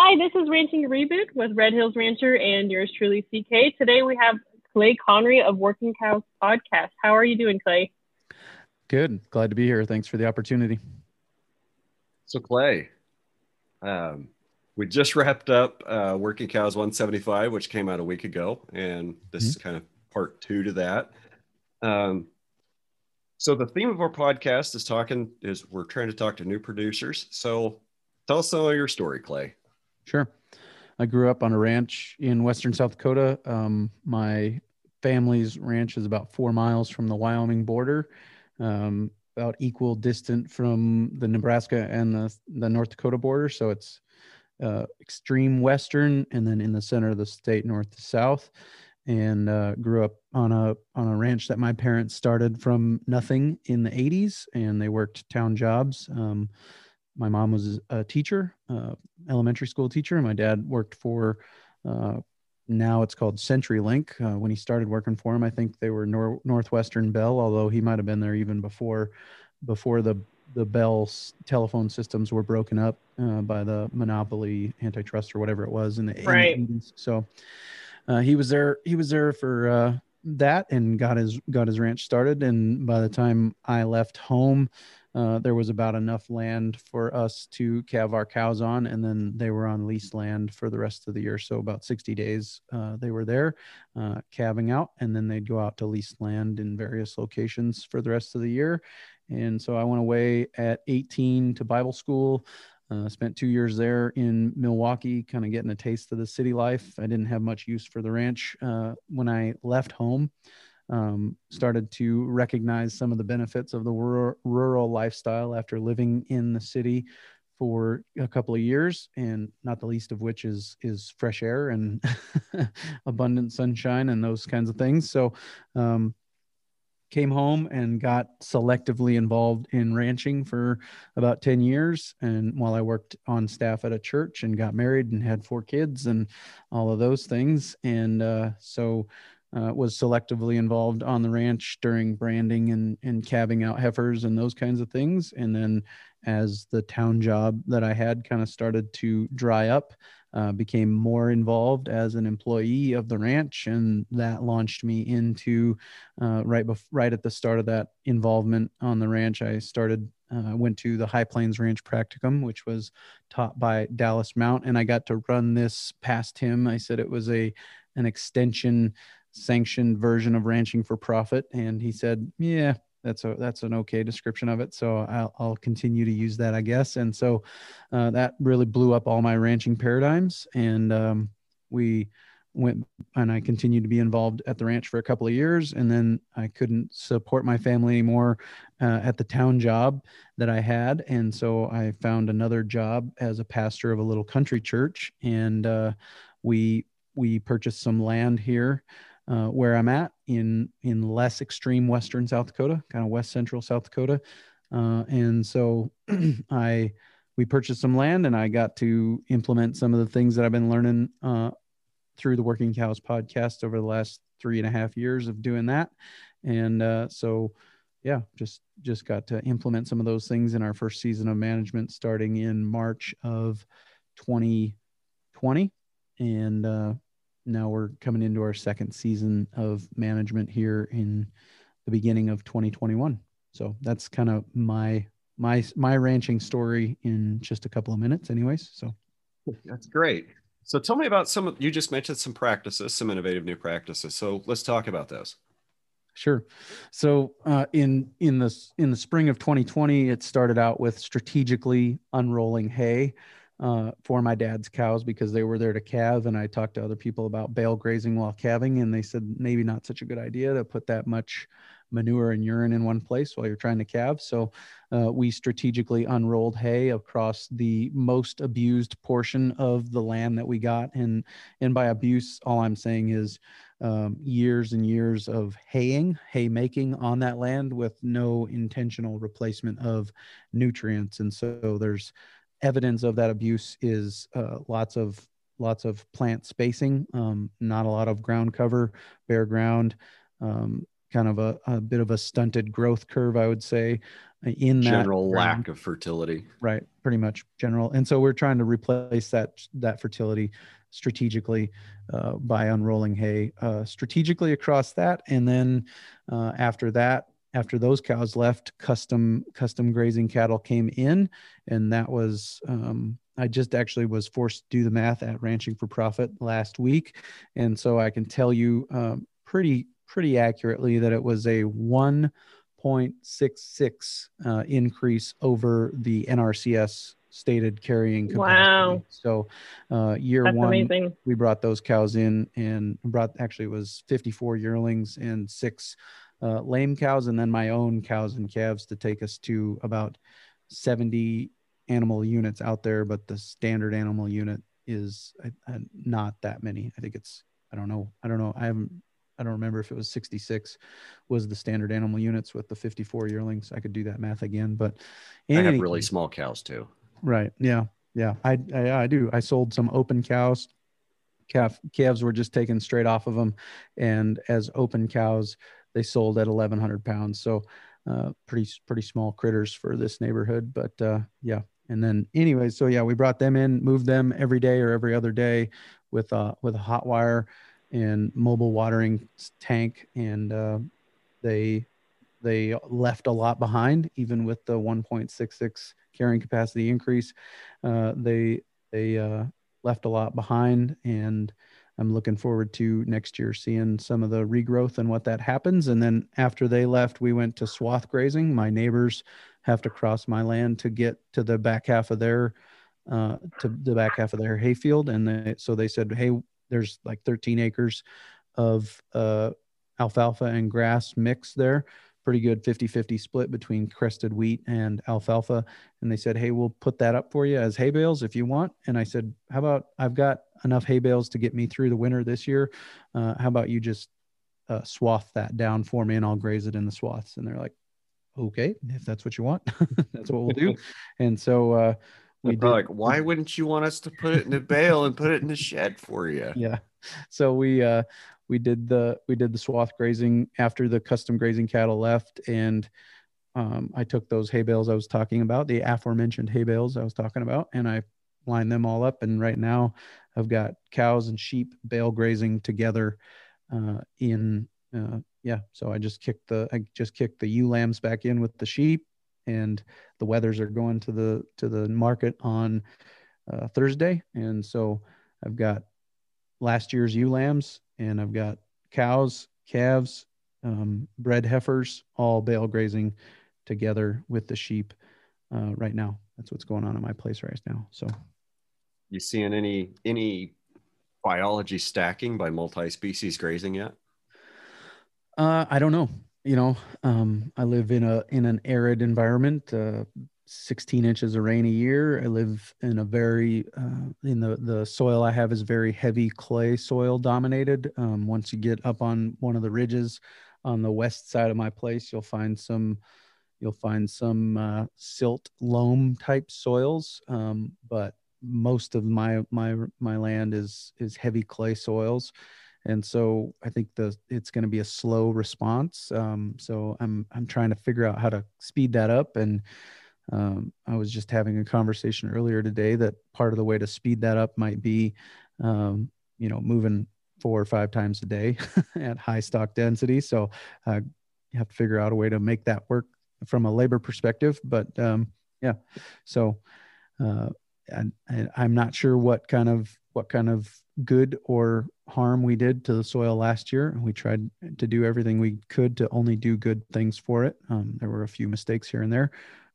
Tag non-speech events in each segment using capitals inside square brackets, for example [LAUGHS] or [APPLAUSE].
Hi, this is Ranching Reboot with Red Hills Rancher and yours truly, CK. Today we have Clay Conry of Working Cows Podcast. How are you doing, Clay? Good. Glad to be here. Thanks for the opportunity. So, Clay, um, we just wrapped up uh, Working Cows 175, which came out a week ago, and this mm-hmm. is kind of part two to that. Um, so, the theme of our podcast is talking is we're trying to talk to new producers. So, tell us some of your story, Clay. Sure. I grew up on a ranch in western South Dakota. Um, my family's ranch is about four miles from the Wyoming border, um, about equal distant from the Nebraska and the, the North Dakota border. So it's uh, extreme western, and then in the center of the state, north to south. And uh, grew up on a on a ranch that my parents started from nothing in the 80s, and they worked town jobs. Um, my mom was a teacher, uh, elementary school teacher, and my dad worked for. Uh, now it's called CenturyLink. Uh, when he started working for him, I think they were Nor- Northwestern Bell, although he might have been there even before, before the the Bell telephone systems were broken up uh, by the monopoly, antitrust, or whatever it was in the right. 80s. So uh, he was there. He was there for uh, that and got his got his ranch started. And by the time I left home, uh, there was about enough land for us to calve our cows on, and then they were on leased land for the rest of the year. So about 60 days uh, they were there uh, calving out, and then they'd go out to leased land in various locations for the rest of the year. And so I went away at 18 to Bible school. Uh, spent two years there in Milwaukee, kind of getting a taste of the city life. I didn't have much use for the ranch uh, when I left home um, started to recognize some of the benefits of the rural, rural lifestyle after living in the city for a couple of years and not the least of which is is fresh air and [LAUGHS] abundant sunshine and those kinds of things. So um, came home and got selectively involved in ranching for about 10 years. And while i worked on staff at a church and got married and had four kids and all of those things. And uh, so uh, was selectively involved on the ranch during branding and, and calving out heifers and those kinds of things. And then as the town job that I had kind of started to dry up, uh, became more involved as an employee of the ranch, and that launched me into uh, right bef- right at the start of that involvement on the ranch. I started uh, went to the High Plains Ranch Practicum, which was taught by Dallas Mount, and I got to run this past him. I said it was a an extension sanctioned version of ranching for profit. And he said yeah that's a that's an okay description of it. So i'll, I'll continue to use that i guess. And so uh, that really blew up all my ranching paradigms. And um, we went and i continued to be involved at the ranch for a couple of years. And then i couldn't support my family anymore uh, at the town job that i had. And so i found another job as a pastor of a little country church. And uh, we we purchased some land here uh, where I'm at in in less extreme western South Dakota, kind of west central South Dakota, uh, and so [CLEARS THROAT] I we purchased some land and I got to implement some of the things that I've been learning uh, through the Working Cows podcast over the last three and a half years of doing that, and uh, so yeah, just just got to implement some of those things in our first season of management starting in March of 2020, and uh, now we're coming into our second season of management here in the beginning of 2021 so that's kind of my my my ranching story in just a couple of minutes anyways so. That's great. So tell me about some of you just mentioned some practices some innovative new practices. So let's talk about those. Sure. So uh, in in the in the spring of 2020, it started out with strategically unrolling hay uh, for my dad's cows because they were there to calve. And I talked to other people about bale grazing while calving, and they said maybe not such a good idea to put that much manure and urine in one place while you're trying to calve. So uh, we strategically unrolled hay across the most abused portion of the land that we got. And, and by abuse, all I'm saying is um, years and years of haying, hay making on that land with no intentional replacement of nutrients. And so there's evidence of that abuse is uh, lots of lots of plant spacing, um, not a lot of ground cover, bare ground, um, kind of a, a, bit of a stunted growth curve, I would say, in that general lack of fertility. Right, pretty much general. And so we're trying to replace that that fertility strategically uh, by unrolling hay uh, strategically across that, and then uh, after that, after those cows left, custom custom grazing cattle came in, and that was um, I just actually was forced to do the math at Ranching for Profit last week, and so I can tell you um, pretty pretty accurately that it was a one. 0.66 uh, increase over the NRCS stated carrying capacity. Wow. So uh, year That's one, amazing. we brought those cows in and brought actually it was 54 yearlings and six uh, lame cows, and then my own cows and calves to take us to about 70 animal units out there. But the standard animal unit is uh, not that many. I think it's I don't know. I don't know. I haven't I don't remember if it was 66 was the standard animal units with the 54 yearlings. I could do that math again, but I have really small cows too. Right. Yeah. Yeah. I, I, I do. I sold some open cows. Calf calves were just taken straight off of them, and as open cows, they sold at 1,100 pounds. So, uh, pretty pretty small critters for this neighborhood. But uh, yeah. And then, anyways, so yeah, we brought them in, moved them every day or every other day with uh with a hot wire and mobile watering tank, and uh, they they left a lot behind, even with the 1.66 carrying capacity increase. Uh, they they uh, left a lot behind, and I'm looking forward to next year seeing some of the regrowth and what that happens. And then after they left, we went to swath grazing. My neighbors have to cross my land to get to the back half of their uh, to the back half of their hayfield, and they, so they said, "Hey, there's like 13 acres of uh, alfalfa and grass mix there." Pretty good 50-50 split between crested wheat and alfalfa. And they said hey we'll put that up for you as hay bales if you want. And i said how about i've got enough hay bales to get me through the winter this year. Uh, how about you just uh, swath that down for me and i'll graze it in the swaths. And they're like okay if that's what you want. [LAUGHS] That's what we'll do. [LAUGHS] And so uh, we did, like why wouldn't you want us to put it in a bale and put it in the shed for you? [LAUGHS] Yeah. So we uh we did the we did the swath grazing after the custom grazing cattle left and um, i took those hay bales i was talking about the aforementioned hay bales i was talking about and i lined them all up. And right now i've got cows and sheep bale grazing together uh, in uh, yeah so i just kicked the i just kicked the ewe lambs back in with the sheep and the wethers are going to the to the market on uh, thursday. And so i've got last year's ewe lambs and I've got cows, calves, um, bred heifers, all bale grazing together with the sheep uh, right now. That's what's going on in my place right now. So, you seeing any any biology stacking by multi-species grazing yet? Uh, I don't know. You know, um, I live in a in an arid environment. Uh, 16 inches of rain a year. I live in a very, uh, in the, the soil I have is very heavy clay soil dominated. Um, once you get up on one of the ridges on the west side of my place, you'll find some, you'll find some uh, silt loam type soils. Um, but most of my, my, my land is, is heavy clay soils. And so I think the, it's going to be a slow response. Um, so I'm, I'm trying to figure out how to speed that up and, um, I was just having a conversation earlier today that part of the way to speed that up might be, um, you know, moving four or five times a day [LAUGHS] at high stock density. So uh, you have to figure out a way to make that work from a labor perspective. But um, yeah, so uh, I'm not sure what kind of what kind of good or harm we did to the soil last year. We tried to do everything we could to only do good things for it. Um, there were a few mistakes here and there,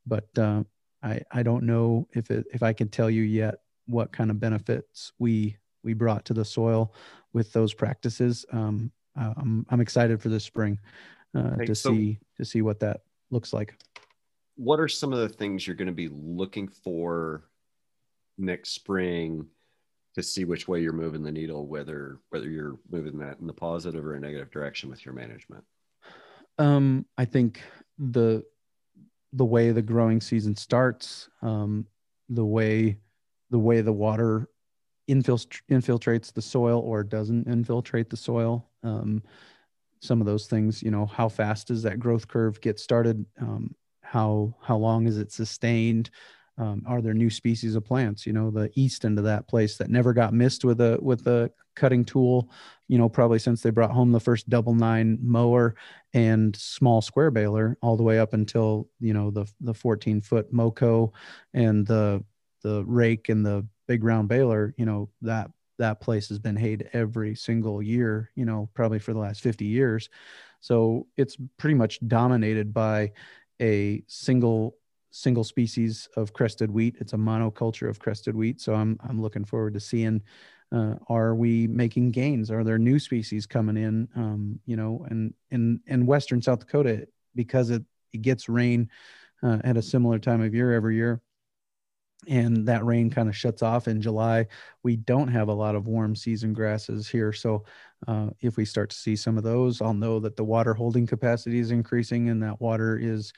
but uh, I I don't know if it if I can tell you yet what kind of benefits we we brought to the soil with those practices. Um, uh, I'm I'm excited for this spring. uh, Okay, to so- see to see what that looks like. what are some of the things you're going to be looking for next spring to see which way you're moving the needle whether whether you're moving that in the positive or a negative direction with your management Um, I think the the way the growing season starts, um, the way the way the water infiltr- infiltrates the soil or doesn't infiltrate the soil. Um, some of those things, you know, how fast does that growth curve get started? Um, how how long is it sustained? Um, are there new species of plants? You know, the east end of that place that never got missed with a with a cutting tool. You know, probably since they brought home the first double nine mower and small square baler all the way up until you know the the 14 foot moco and the the rake and the big round baler you know that that place has been hayed every single year you know probably for the last 50 years so it's pretty much dominated by a single single species of crested wheat. It's a monoculture of crested wheat so i'm i'm looking forward to seeing uh, are we making gains? Are there new species coming in um, you know and in in western south dakota? Because it, it gets rain uh, at a similar time of year every year and that rain kind of shuts off in july. We don't have a lot of warm season grasses here so uh, if we start to see some of those i'll know that the water holding capacity is increasing and that water is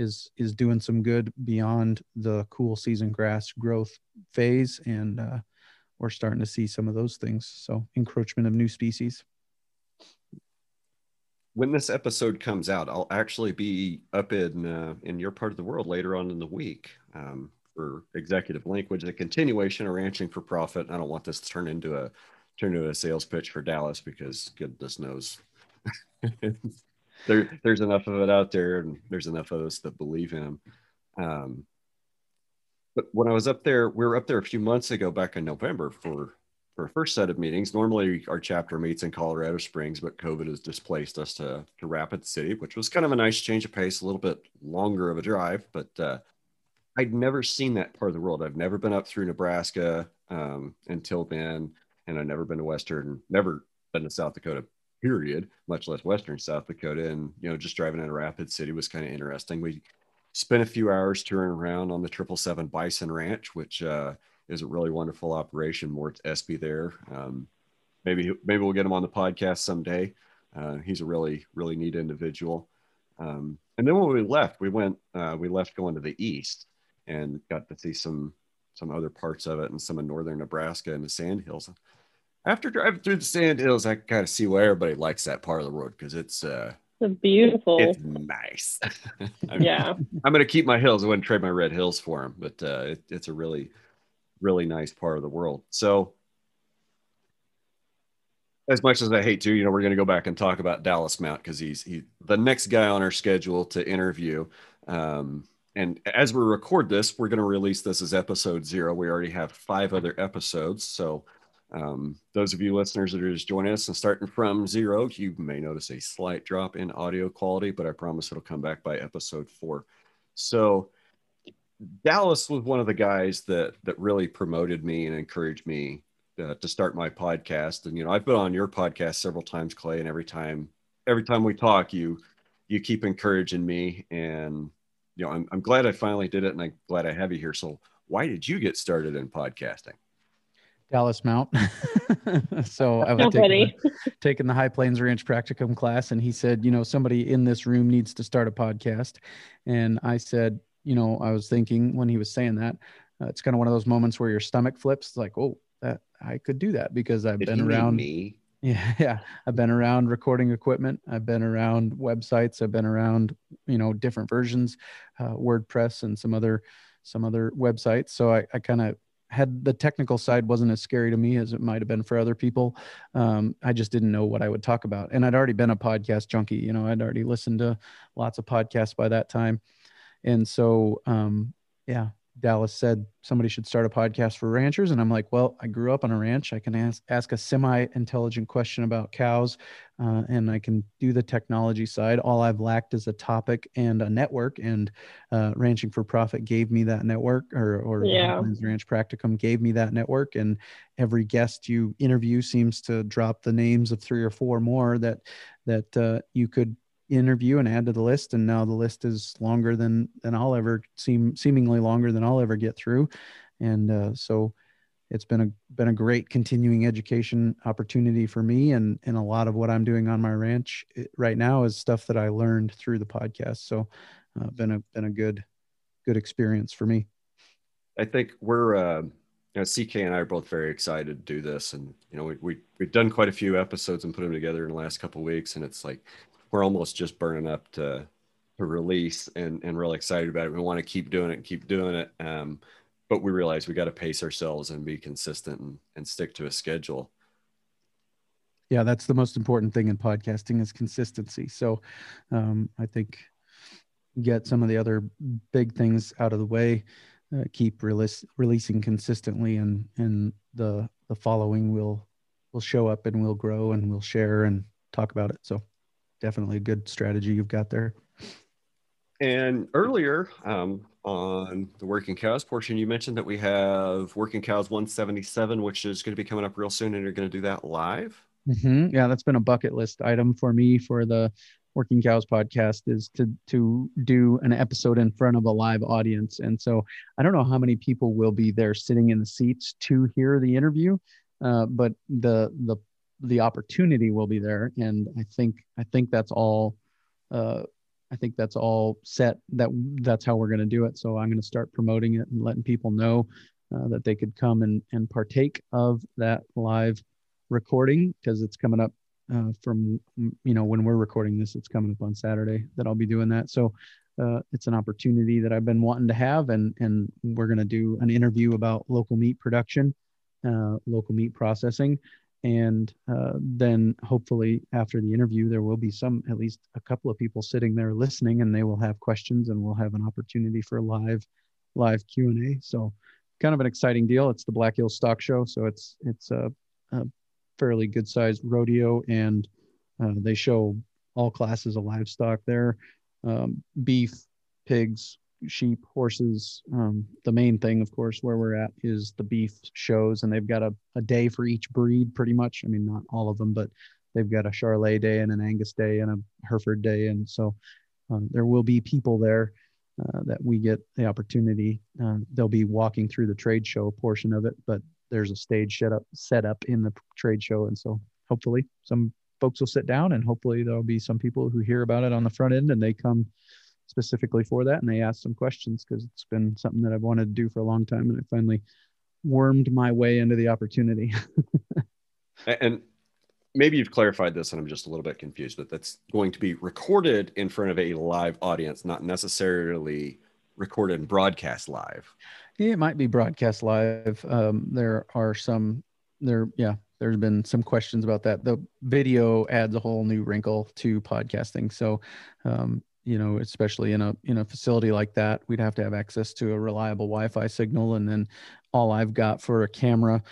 is is doing some good beyond the cool season grass growth phase and uh, we're starting to see some of those things. So encroachment of new species. when this episode comes out i'll actually be up in uh, in your part of the world later on in the week um, for Executive Link, a continuation of ranching for profit i don't want this to turn into a turn into a sales pitch for dallas because goodness knows [LAUGHS] there there's enough of it out there and there's enough of us that believe in him um, but when i was up there we were up there a few months ago back in november for for a first set of meetings. Normally, our chapter meets in Colorado Springs, but COVID has displaced us to, to Rapid City, which was kind of a nice change of pace, a little bit longer of a drive. But uh, I'd never seen that part of the world. I've never been up through Nebraska um, until then, and I've never been to Western, never been to South Dakota, period, much less Western South Dakota. And, you know, just driving into Rapid City was kind of interesting. We spent a few hours touring around on the 777 Bison Ranch, which, uh, is a really wonderful operation. Mort Espy there. Um, maybe maybe we'll get him on the podcast someday. Uh, he's a really really neat individual. Um, and then when we left, we went uh, we left going to the east and got to see some some other parts of it and some of northern Nebraska and the Sand Hills. After driving through the Sand Hills, I kind of see why everybody likes that part of the road because it's uh, It's beautiful. it's nice. [LAUGHS] I'm, yeah. I'm going to keep my hills. I wouldn't trade my red hills for them, but uh, it, it's a really, really nice part of the world. So, as much as I hate to, you know, we're going to go back and talk about Dallas Mount because he's he the next guy on our schedule to interview. Um, and as we record this, we're going to release this as episode zero. We already have five other episodes, so um, those of you listeners that are just joining us and starting from zero, you may notice a slight drop in audio quality, but I promise it'll come back by episode four. So Dallas was one of the guys that that really promoted me and encouraged me uh, to start my podcast. And you know, I've been on your podcast several times, Clay, and every time every time we talk, you you keep encouraging me, and you know, I'm I'm glad I finally did it, and I'm glad I have you here. So, why did you get started in podcasting? Dallas Mount. [LAUGHS] so I was So taking the, taking the High Plains Ranch Practicum class, and he said, you know, somebody in this room needs to start a podcast. And I said, you know, I was thinking when he was saying that, uh, it's kind of one of those moments where your stomach flips. It's like, oh, that I could do that because I've Did been around. me. [LAUGHS] Yeah, yeah. I've been around recording equipment. I've been around websites. I've been around, you know, different versions, uh, WordPress and some other, some other websites. So I, I kind of had the technical side wasn't as scary to me as it might have been for other people. Um, I just didn't know what I would talk about, and I'd already been a podcast junkie. You know, I'd already listened to lots of podcasts by that time, and so um, yeah, Dallas said somebody should start a podcast for ranchers. And I'm like, well, I grew up on a ranch. I can ask, ask a semi intelligent question about cows uh, and I can do the technology side. All I've lacked is a topic and a network. And uh, Ranching for Profit gave me that network, or, or Yeah. Ranch Practicum gave me that network. And every guest you interview seems to drop the names of three or four more that that uh, you could interview and add to the list and now the list is longer than than i'll ever seem seemingly longer than i'll ever get through. And uh, so it's been a been a great continuing education opportunity for me and and a lot of what i'm doing on my ranch right now is stuff that i learned through the podcast. So uh, been a been a good good experience for me. I think we're uh you know, CK and I are both very excited to do this, and you know, we, we we've done quite a few episodes and put them together in the last couple weeks, and it's like we're almost just burning up to to release, and and really excited about it. We want to keep doing it, and keep doing it, um, but we realize we got to pace ourselves and be consistent and, and stick to a schedule. Yeah, that's the most important thing in podcasting is consistency. So, um, I think get some of the other big things out of the way uh, keep release, releasing consistently and and the the following will will show up and we'll grow and we'll share and talk about it so definitely a good strategy you've got there and earlier um, on the working cows portion you mentioned that we have working cows 177 which is going to be coming up real soon and you're going to do that live mm-hmm. yeah that's been a bucket list item for me for the Working Cows podcast is to to do an episode in front of a live audience. And so I don't know how many people will be there sitting in the seats to hear the interview, uh, but the the the opportunity will be there. And I think I think that's all. Uh, I think that's all set. That that's how we're going to do it. So I'm going to start promoting it and letting people know uh, that they could come and and partake of that live recording because it's coming up uh, from you know when we're recording this it's coming up on saturday that i'll be doing that so uh, it's an opportunity that i've been wanting to have and and we're going to do an interview about local meat production uh, local meat processing and uh, then hopefully after the interview there will be some at least a couple of people sitting there listening and they will have questions and we'll have an opportunity for live live q&a so kind of an exciting deal. It's the black hills stock show so it's it's a, a fairly good sized rodeo and uh, they show all classes of livestock there um, beef pigs sheep horses um, the main thing of course where we're at is the beef shows and they've got a, a day for each breed pretty much. I mean not all of them but they've got a charolais day and an angus day and a hereford day and so um, there will be people there uh, that we get the opportunity uh, they'll be walking through the trade show portion of it but there's a stage set up set up in the trade show, and so hopefully some folks will sit down, and hopefully there'll be some people who hear about it on the front end, and they come specifically for that, and they asked some questions because it's been something that I've wanted to do for a long time, and I finally wormed my way into the opportunity. [LAUGHS] and maybe you've clarified this and I'm just a little bit confused, but that's going to be recorded in front of a live audience, not necessarily recorded and broadcast live. Yeah, It might be broadcast live. Um, there are some there. Yeah, there's been some questions about that. The video adds a whole new wrinkle to podcasting. So, um, you know, especially in a in a facility like that, we'd have to have access to a reliable Wi-Fi signal, and then all I've got for a camera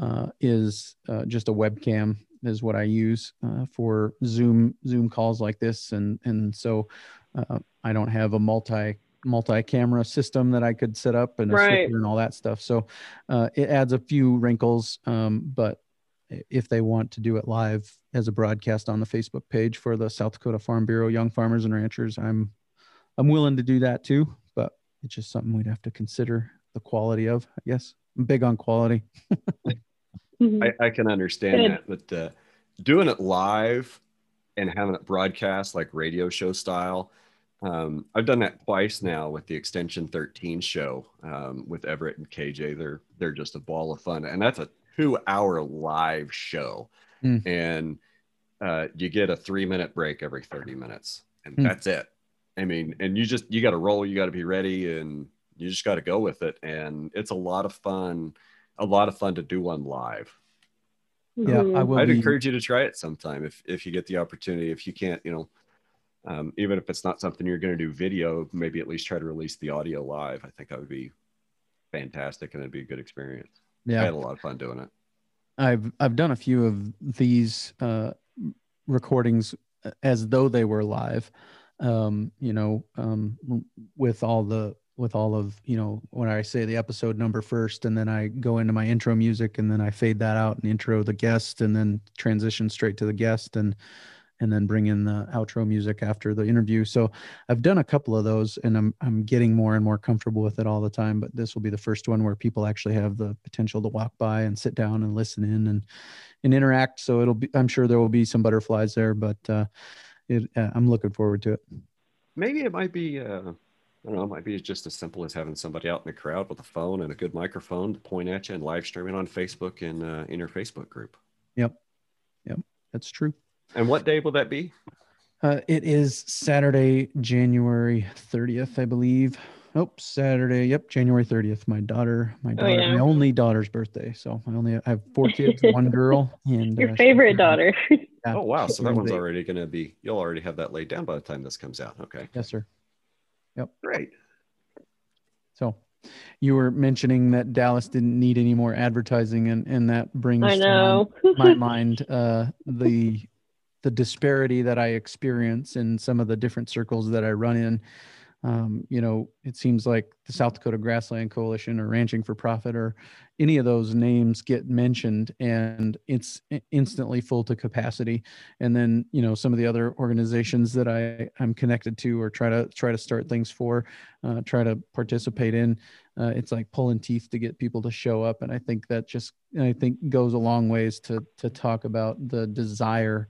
uh, is uh, just a webcam is what I use uh, for Zoom Zoom calls like this, and and so uh, I don't have a multi multi-camera system that I could set up and a right. and all that stuff. So uh, it adds a few wrinkles, um, but if they want to do it live as a broadcast on the Facebook page for the South Dakota Farm Bureau Young Farmers and Ranchers, I'm I'm willing to do that too. But it's just something we'd have to consider the quality of. I guess I'm big on quality. [LAUGHS] Mm-hmm. I, I, can understand Good. that, but uh, doing it live and having it broadcast like radio show style um, I've done that twice now with the Extension 13 show um, with Everett and KJ. They're they're just a ball of fun, and that's a two-hour live show, mm. and uh, you get a three-minute break every 30 minutes, and mm. that's it. I mean, and you just you got to roll, you got to be ready, and you just got to go with it, and it's a lot of fun, a lot of fun to do one live. Yeah, I will. I'd be... encourage you to try it sometime if if you get the opportunity. If you can't, you know um, even if it's not something you're going to do video, maybe at least try to release the audio live. I think that would be fantastic and it'd be a good experience. Yeah, I had a lot of fun doing it. I've I've done a few of these uh, recordings as though they were live. Um, you know, um, with all the with all of you know when I say the episode number first, and then I go into my intro music, and then I fade that out and intro the guest, and then transition straight to the guest, and and then bring in the outro music after the interview. So I've done a couple of those and I'm I'm getting more and more comfortable with it all the time, but this will be the first one where people actually have the potential to walk by and sit down and listen in and and interact. So it'll be I'm sure there will be some butterflies there, but uh, it, uh, I'm looking forward to it. Maybe it might be uh I don't know, it might be just as simple as having somebody out in the crowd with a phone and a good microphone to point at you and live streaming on Facebook and uh, in your Facebook group. Yep. Yep. That's true. And what day will that be? Uh, it is Saturday, January 30th, I believe. Oh, Saturday. Yep, January 30th. My daughter, my daughter, oh, yeah. my only daughter's birthday. So I only I have four kids, [LAUGHS] one girl, and your uh, favorite daughter. Yeah. [LAUGHS] Oh wow! So that one's already going to be. You'll already have that laid down by the time this comes out. Okay. Yes, sir. Yep. Great. So you were mentioning that Dallas didn't need any more advertising, and and that brings I know. to my, my [LAUGHS] mind uh, the the disparity that I experience in some of the different circles that I run in. Um, you know, it seems like the South Dakota Grassland Coalition or Ranching for Profit or any of those names get mentioned and it's instantly full to capacity. And then, you know, some of the other organizations that I, I'm connected to or try to try to start things for, uh, try to participate in, uh, it's like pulling teeth to get people to show up. And I think that just, I think goes a long ways to, to talk about the desire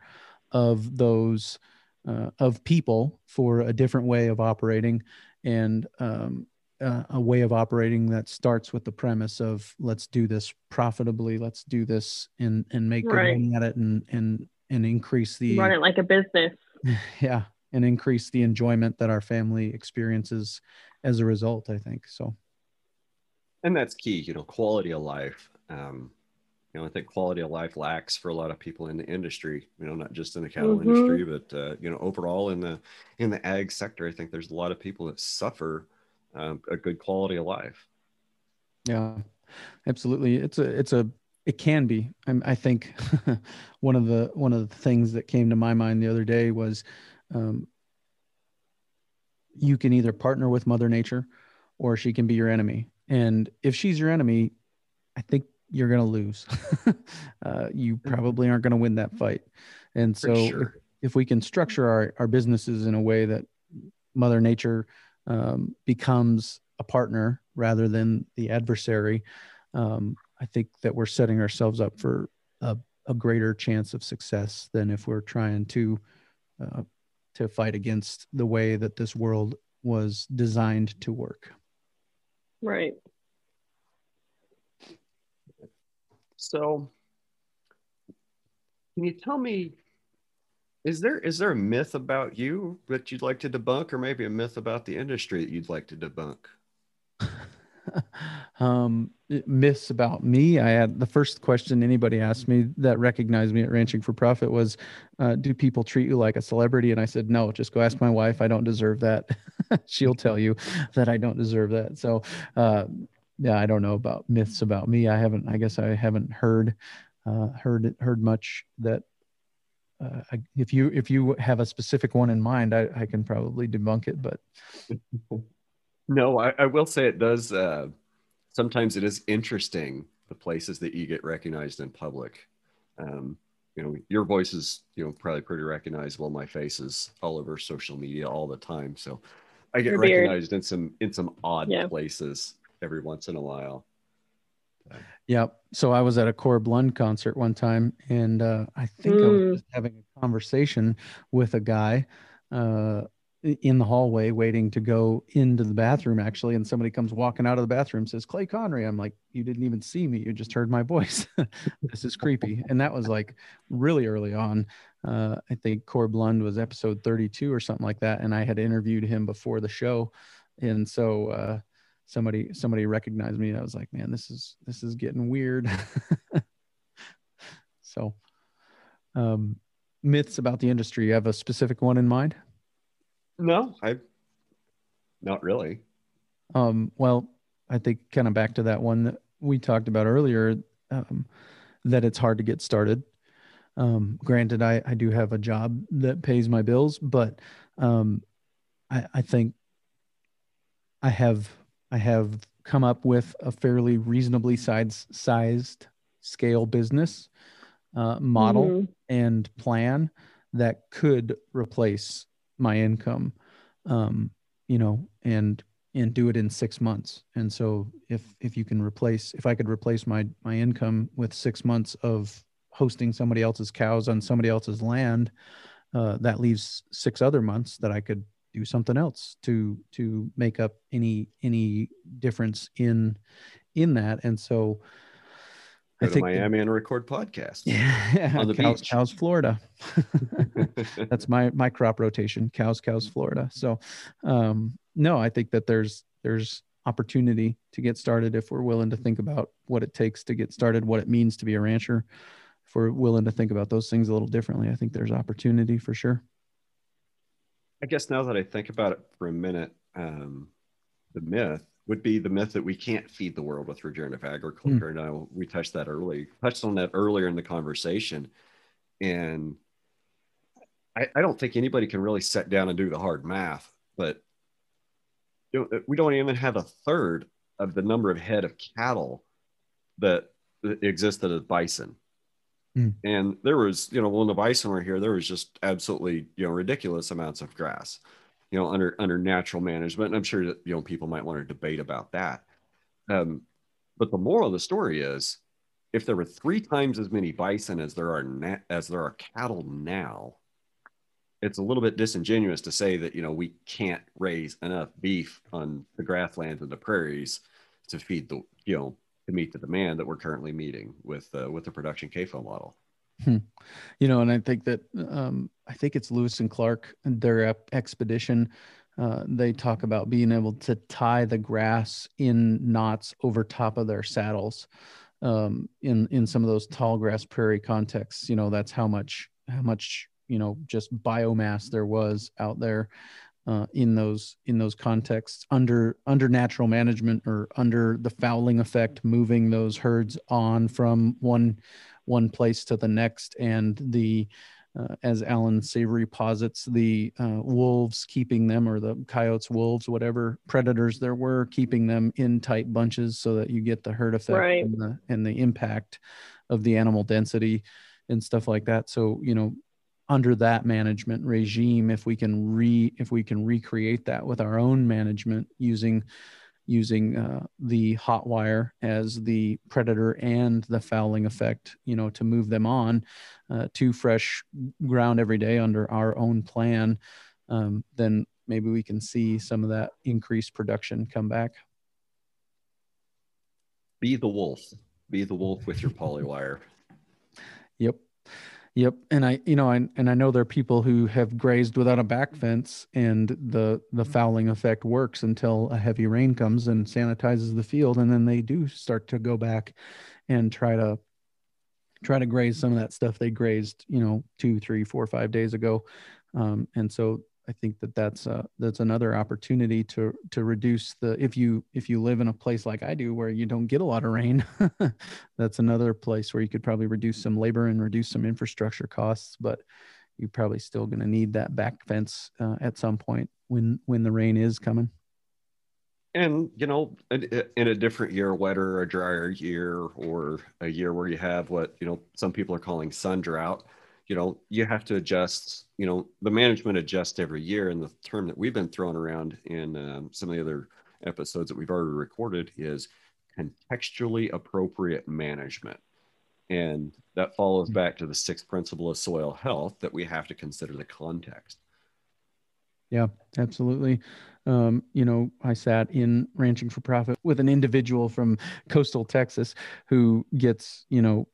of those uh, of people for a different way of operating and um, uh, a way of operating that starts with the premise of let's do this profitably. Let's do this and and make good money at it and and and increase the run it like a business. [LAUGHS] Yeah and increase the enjoyment that our family experiences as a result i think so. And that's key you know quality of life um, you know, I think quality of life lacks for a lot of people in the industry. You know, not just in the cattle mm-hmm. industry, but uh, you know, overall in the in the ag sector, I think there's a lot of people that suffer um, a good quality of life. Yeah, absolutely. It's a it's a it can be. I'm, i think [LAUGHS] one of the one of the things that came to my mind the other day was um, you can either partner with Mother Nature or she can be your enemy. And if she's your enemy, I think you're going to lose. [LAUGHS] uh, you mm-hmm. probably aren't going to win that fight. And so, sure. if, if, we can structure our, our businesses in a way that Mother Nature um, becomes a partner rather than the adversary, um, I think that we're setting ourselves up for a, a, greater chance of success than if we're trying to uh, to fight against the way that this world was designed to work. Right. So, can you tell me is there is there a myth about you that you'd like to debunk, or maybe a myth about the industry that you'd like to debunk? [LAUGHS] um, myths about me. I had the first question anybody asked me that recognized me at Ranching for Profit was, uh, "Do people treat you like a celebrity?" And I said, "No. Just go ask my wife. I don't deserve that. [LAUGHS] She'll tell you that I don't deserve that." So, uh, yeah, I don't know about myths about me. I haven't. I guess I haven't heard uh, heard heard much that. Uh, if you if you have a specific one in mind, I, I can probably debunk it. But [LAUGHS] no, I, I will say it does. Uh, sometimes it is interesting the places that you get recognized in public. Um, you know, your voice is you know probably pretty recognizable. My face is all over social media all the time, so I get recognized in some in some odd yeah. places every once in a while. Yeah. So I was at a Corb Lund concert one time, and uh, I think mm. I was mm. having a conversation with a guy uh, in the hallway, waiting to go into the bathroom. Actually, and somebody comes walking out of the bathroom, says Clay Conry. I'm like, you didn't even see me; you just heard my voice. [LAUGHS] this is creepy. And that was like really early on. Uh, I think Corb Lund was episode 32 or something like that, and I had interviewed him before the show, and so uh, somebody somebody recognized me. And i was like man this is this is getting weird. [LAUGHS] So um myths about the industry. You have a specific one in mind? No i not really. Um well i think kind of back to that one that we talked about earlier um, that it's hard to get started. Um granted i i do have a job that pays my bills but um i i think i have I have come up with a fairly reasonably size, sized scale business uh, model mm-hmm. and plan that could replace my income um, you know and and do it in six months and so if if you can replace if i could replace my my income with six months of hosting somebody else's cows on somebody else's land uh, that leaves six other months that i could do something else to to make up any any difference in in that and so Go I think Miami the, and record podcast. [LAUGHS] Yeah, on the cows, beach. Cows, Florida. [LAUGHS] That's my my crop rotation. Cows, cows, Florida. So, um, no, I think that there's there's opportunity to get started if we're willing to think about what it takes to get started, what it means to be a rancher. If we're willing to think about those things a little differently, I think there's opportunity for sure. I guess now that I think about it for a minute, um, the myth would be the myth that we can't feed the world with regenerative agriculture. Mm. Now we touched that early, touched on that earlier in the conversation, and I, I don't think anybody can really sit down and do the hard math. But you know, we don't even have a third of the number of head of cattle that existed as bison. Mm. And there was, you know, when the bison were here, there was just absolutely, you know, ridiculous amounts of grass, you know, under under natural management. And I'm sure that you know people might want to debate about that. Um, but the moral of the story is, if there were three times as many bison as there are na- as there are cattle now, it's a little bit disingenuous to say that you know we can't raise enough beef on the grasslands and the prairies to feed the you know to meet the demand that we're currently meeting with uh, with the production CAFO model. Hmm. You know, and I think that um, I think it's Lewis and Clark and their expedition. Uh, they talk about being able to tie the grass in knots over top of their saddles. Um, in in some of those tall grass prairie contexts, you know, that's how much how much you know just biomass there was out there uh, in those in those contexts under under natural management or under the fouling effect moving those herds on from one one place to the next and the uh, as Allan Savory posits, the uh, wolves keeping them, or the coyotes, wolves, whatever predators there were, keeping them in tight bunches so that you get the herd effect right. and, the, and the impact of the animal density and stuff like that. So, you know, under that management regime if we can re if we can recreate that with our own management using using uh, the hot wire as the predator and the fouling effect you know to move them on uh, to fresh ground every day under our own plan um, then maybe we can see some of that increased production come back. Be the wolf. Be the wolf with your polywire yep Yep, and I, you know, I, and I know there are people who have grazed without a back fence, and the the fouling effect works until a heavy rain comes and sanitizes the field, and then they do start to go back and try to try to graze some of that stuff they grazed, you know, two, three, four, five days ago, um, and so I think that that's uh, that's another opportunity to to reduce the if you if you live in a place like I do where you don't get a lot of rain, [LAUGHS] that's another place where you could probably reduce some labor and reduce some infrastructure costs. But you're probably still going to need that back fence uh, at some point when when the rain is coming. And you know, in a different year, wetter, a drier year, or a year where you have what you know some people are calling sun drought you know you have to adjust you know the management adjusts every year and the term that we've been throwing around in um, some of the other episodes that we've already recorded is contextually appropriate management. And that follows hmm. back to the sixth principle of soil health that we have to consider the context. Yeah absolutely. Um, you know i sat in ranching for profit with an individual from coastal texas who gets you know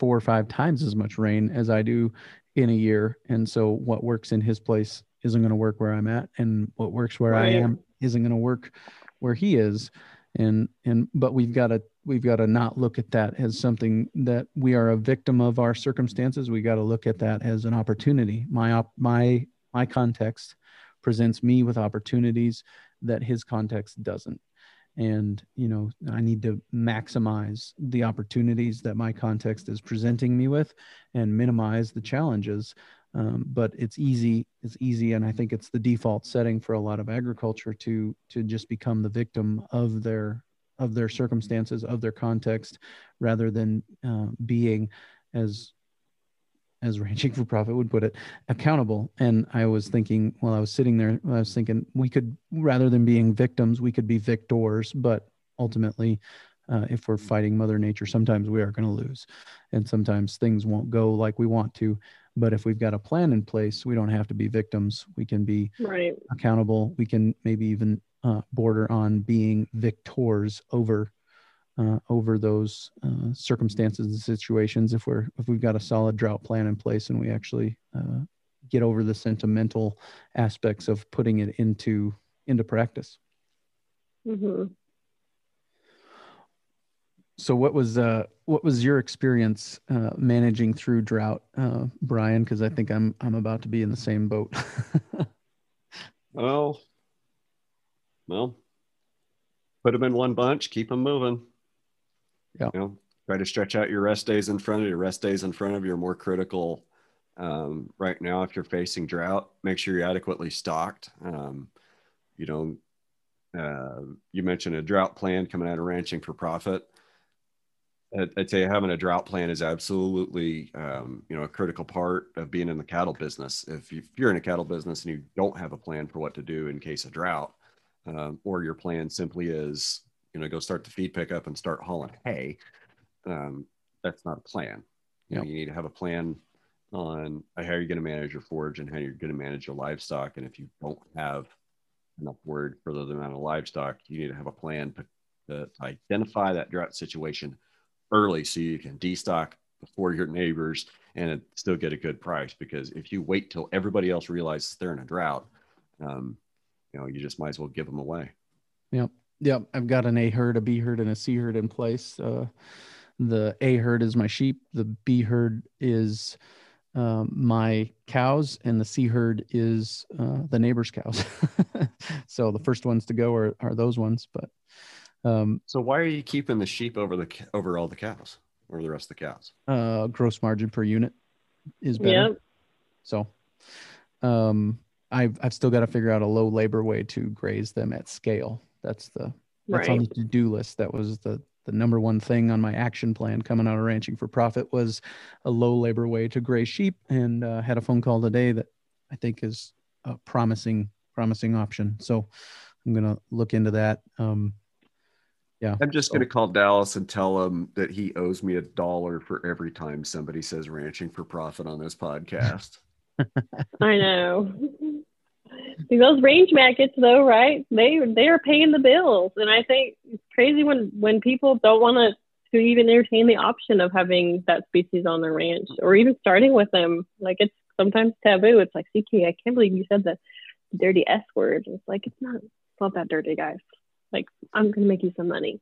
four or five times as much rain as I do in a year. And so what works in his place isn't going to work where I'm at. And what works where right. I am isn't going to work where he is. And, and, but we've got to, we've got to not look at that as something that we are a victim of our circumstances. We got to look at that as an opportunity. My, op, my, my context presents me with opportunities that his context doesn't and you know i need to maximize the opportunities that my context is presenting me with and minimize the challenges. Um, but it's easy it's easy and i think it's the default setting for a lot of agriculture to to just become the victim of their of their circumstances of their context rather than uh, being as as ranching for profit would put it accountable. And i was thinking while i was sitting there i was thinking we could rather than being victims we could be victors but ultimately uh, if we're fighting mother nature sometimes we are going to lose. And sometimes things won't go like we want to. But if we've got a plan in place we don't have to be victims. We can be right. accountable. We can maybe even uh, border on being victors over uh, over those uh, circumstances and situations if we're if we've got a solid drought plan in place and we actually uh, get over the sentimental aspects of putting it into into practice. Mm-hmm. so what was uh what was your experience uh, managing through drought uh, brian? Because i think i'm i'm about to be in the same boat. [LAUGHS] Well well put them in one bunch keep them moving yeah. You know, try to stretch out your rest days in front of you. Rest days in front of you are more critical um, right now if you're facing drought. Make sure you're adequately stocked. Um, you know, uh, you mentioned a drought plan coming out of ranching for profit. I'd, I'd say having a drought plan is absolutely, um, you know, a critical part of being in the cattle business. If, you, are in a cattle business and you don't have a plan for what to do in case of drought, um, or your plan simply is you know, go start the feed pickup and start hauling hay. Um, that's not a plan. You, know, you need to have a plan on how you're going to manage your forage and how you're going to manage your livestock. And if you don't have enough word for the amount of livestock, you need to have a plan to, to identify that drought situation early so you can destock before your neighbors and still get a good price. Because if you wait till everybody else realizes they're in a drought, um, you know, you just might as well give them away. Yep. Yep, I've got an A herd, a B herd, and a C herd in place. Uh, the A herd is my sheep. The B herd is um, my cows, and the C herd is uh, the neighbor's cows. [LAUGHS] so the first ones to go are, are those ones. But um, so why are you keeping the sheep over the over all the cows or the rest of the cows? Uh, gross margin per unit is better. Yep. So um, I've I've still got to figure out a low labor way to graze them at scale. That's the that's right. on the to-do list. That was the the number one thing on my action plan coming out of ranching for profit was a low labor way to graze sheep and uh, had a phone call today that I think is a promising promising option. So I'm going to look into that. Um, yeah. I'm just so. going to call Dallas and tell him that he owes me a dollar for every time somebody says ranching for profit on this podcast. [LAUGHS] I know. [LAUGHS] those range markets though right? They they are paying the bills. And i think it's crazy when when people don't want to to even entertain the option of having that species on their ranch or even starting with them. Like it's sometimes taboo. It's like ck i can't believe you said the dirty s word. It's like it's not it's not that dirty guys. Like i'm gonna make you some money.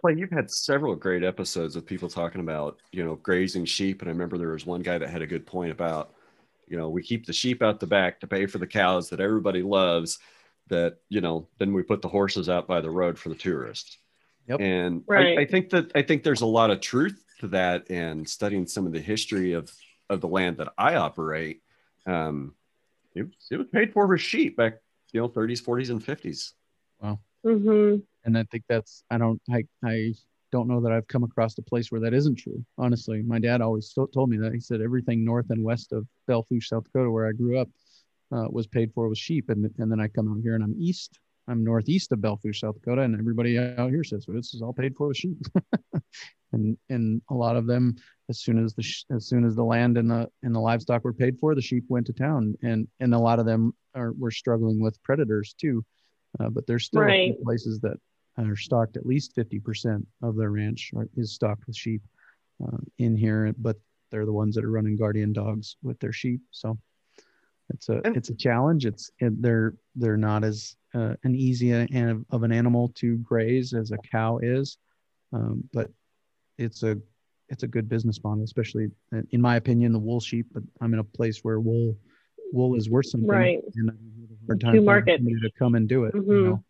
Clay, you've had several great episodes of people talking about, you know, grazing sheep. And I remember there was one guy that had a good point about you know we keep the sheep out the back to pay for the cows that everybody loves that you know then we put the horses out by the road for the tourists yep. and right. I, I, think that i think there's a lot of truth to that and studying some of the history of of the land that i operate um it, it was paid for with sheep back you know 30s 40s and 50s wow mm-hmm. and i think that's i don't i i don't know that I've come across a place where that isn't true. Honestly, my dad always told me that. He said everything north and west of Belle Fourche, South Dakota, where I grew up, uh, was paid for with sheep. And, and then I come out here and I'm east, I'm northeast of Belle Fourche, South Dakota, and everybody out here says, well, this is all paid for with sheep. [LAUGHS] and and a lot of them, as soon as the as soon as the land and the and the livestock were paid for, the sheep went to town. And and a lot of them are were struggling with predators too. Uh, but there's still right. places that are stocked at least 50% of their ranch is stocked with sheep uh, in here, but they're the ones that are running guardian dogs with their sheep. So it's a and, it's a challenge. It's it, they're they're not as uh, an easy an, of an animal to graze as a cow is, um, but it's a it's a good business model, especially uh, in my opinion, the wool sheep. But I'm in a place where wool wool is worth something, right? And I have a hard time market. to come and do it. Mm-hmm. You know?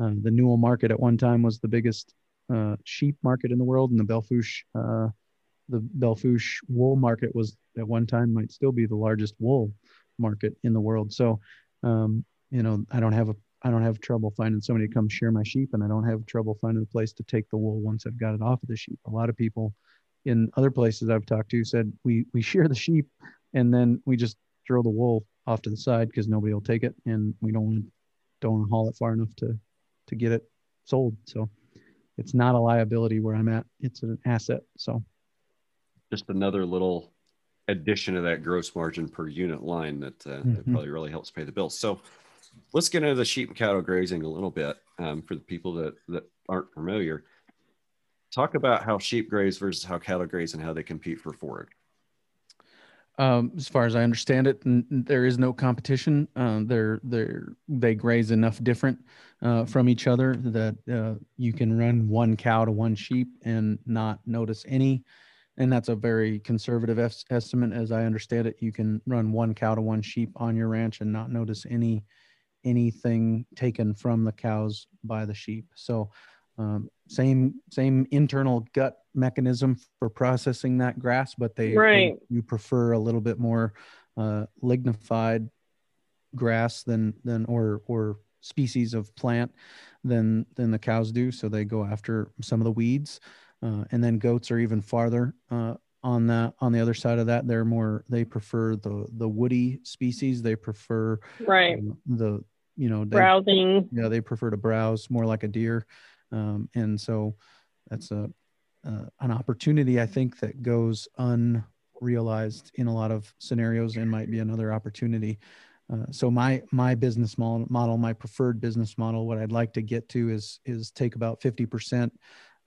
Uh, the Newell market at one time was the biggest uh, sheep market in the world, and the Belle Fourche, uh, the Belle Fourche wool market was at one time might still be the largest wool market in the world. So, um, you know, I don't have a I don't have trouble finding somebody to come shear my sheep, and I don't have trouble finding a place to take the wool once I've got it off of the sheep. A lot of people in other places I've talked to said we we shear the sheep and then we just throw the wool off to the side because nobody will take it and we don't want don't want to haul it far enough to to get it sold. So it's not a liability where I'm at. It's an asset. So just another little addition to that gross margin per unit line that, uh, mm-hmm. that probably really helps pay the bills. So let's get into the sheep and cattle grazing a little bit um, for the people that, that aren't familiar. Talk about how sheep graze versus how cattle graze and how they compete for forage. Um, as far as I understand it, n- there is no competition. Uh, they're they're they graze enough different uh, from each other that uh, you can run one cow to one sheep and not notice any. And that's a very conservative es- estimate, as I understand it. You can run one cow to one sheep on your ranch and not notice any anything taken from the cows by the sheep. So um, same same internal gut mechanism for processing that grass, but they, right. they you prefer a little bit more uh, lignified grass than than or or species of plant than than the cows do. So they go after some of the weeds, uh, and then goats are even farther uh, on that on the other side of that. They're more they prefer the the woody species. They prefer right uh, the you know they, browsing. Yeah, they prefer to browse more like a deer, um, and so that's a uh, an opportunity I think that goes unrealized in a lot of scenarios and might be another opportunity. Uh, so my my business model, model, my preferred business model, what I'd like to get to is is take about fifty percent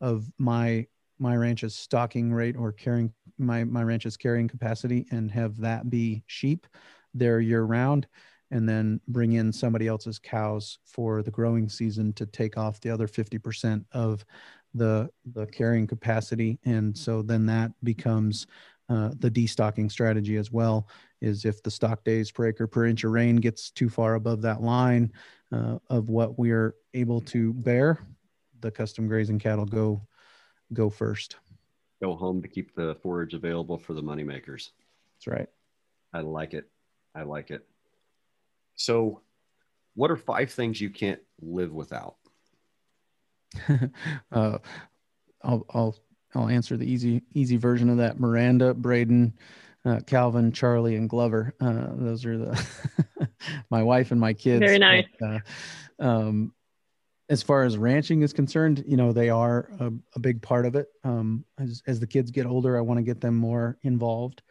of my my ranch's stocking rate or carrying my my ranch's carrying capacity and have that be sheep there year round and then bring in somebody else's cows for the growing season to take off the other 50% of the the carrying capacity. And so then that becomes uh, the destocking strategy as well is if the stock days per acre per inch of rain gets too far above that line uh, of what we are able to bear the custom grazing cattle go go first. Go home to keep the forage available for the money makers that's right. I like it. I like it so, what are five things you can't live without? [LAUGHS] uh, I'll I'll I'll answer the easy easy version of that. Miranda, Braden, uh, Calvin, Charlie, and Glover. Uh, those are the [LAUGHS] my wife and my kids. Very nice. But, uh, um, as far as ranching is concerned, you know they are a, a big part of it. Um, as as the kids get older, I want to get them more involved,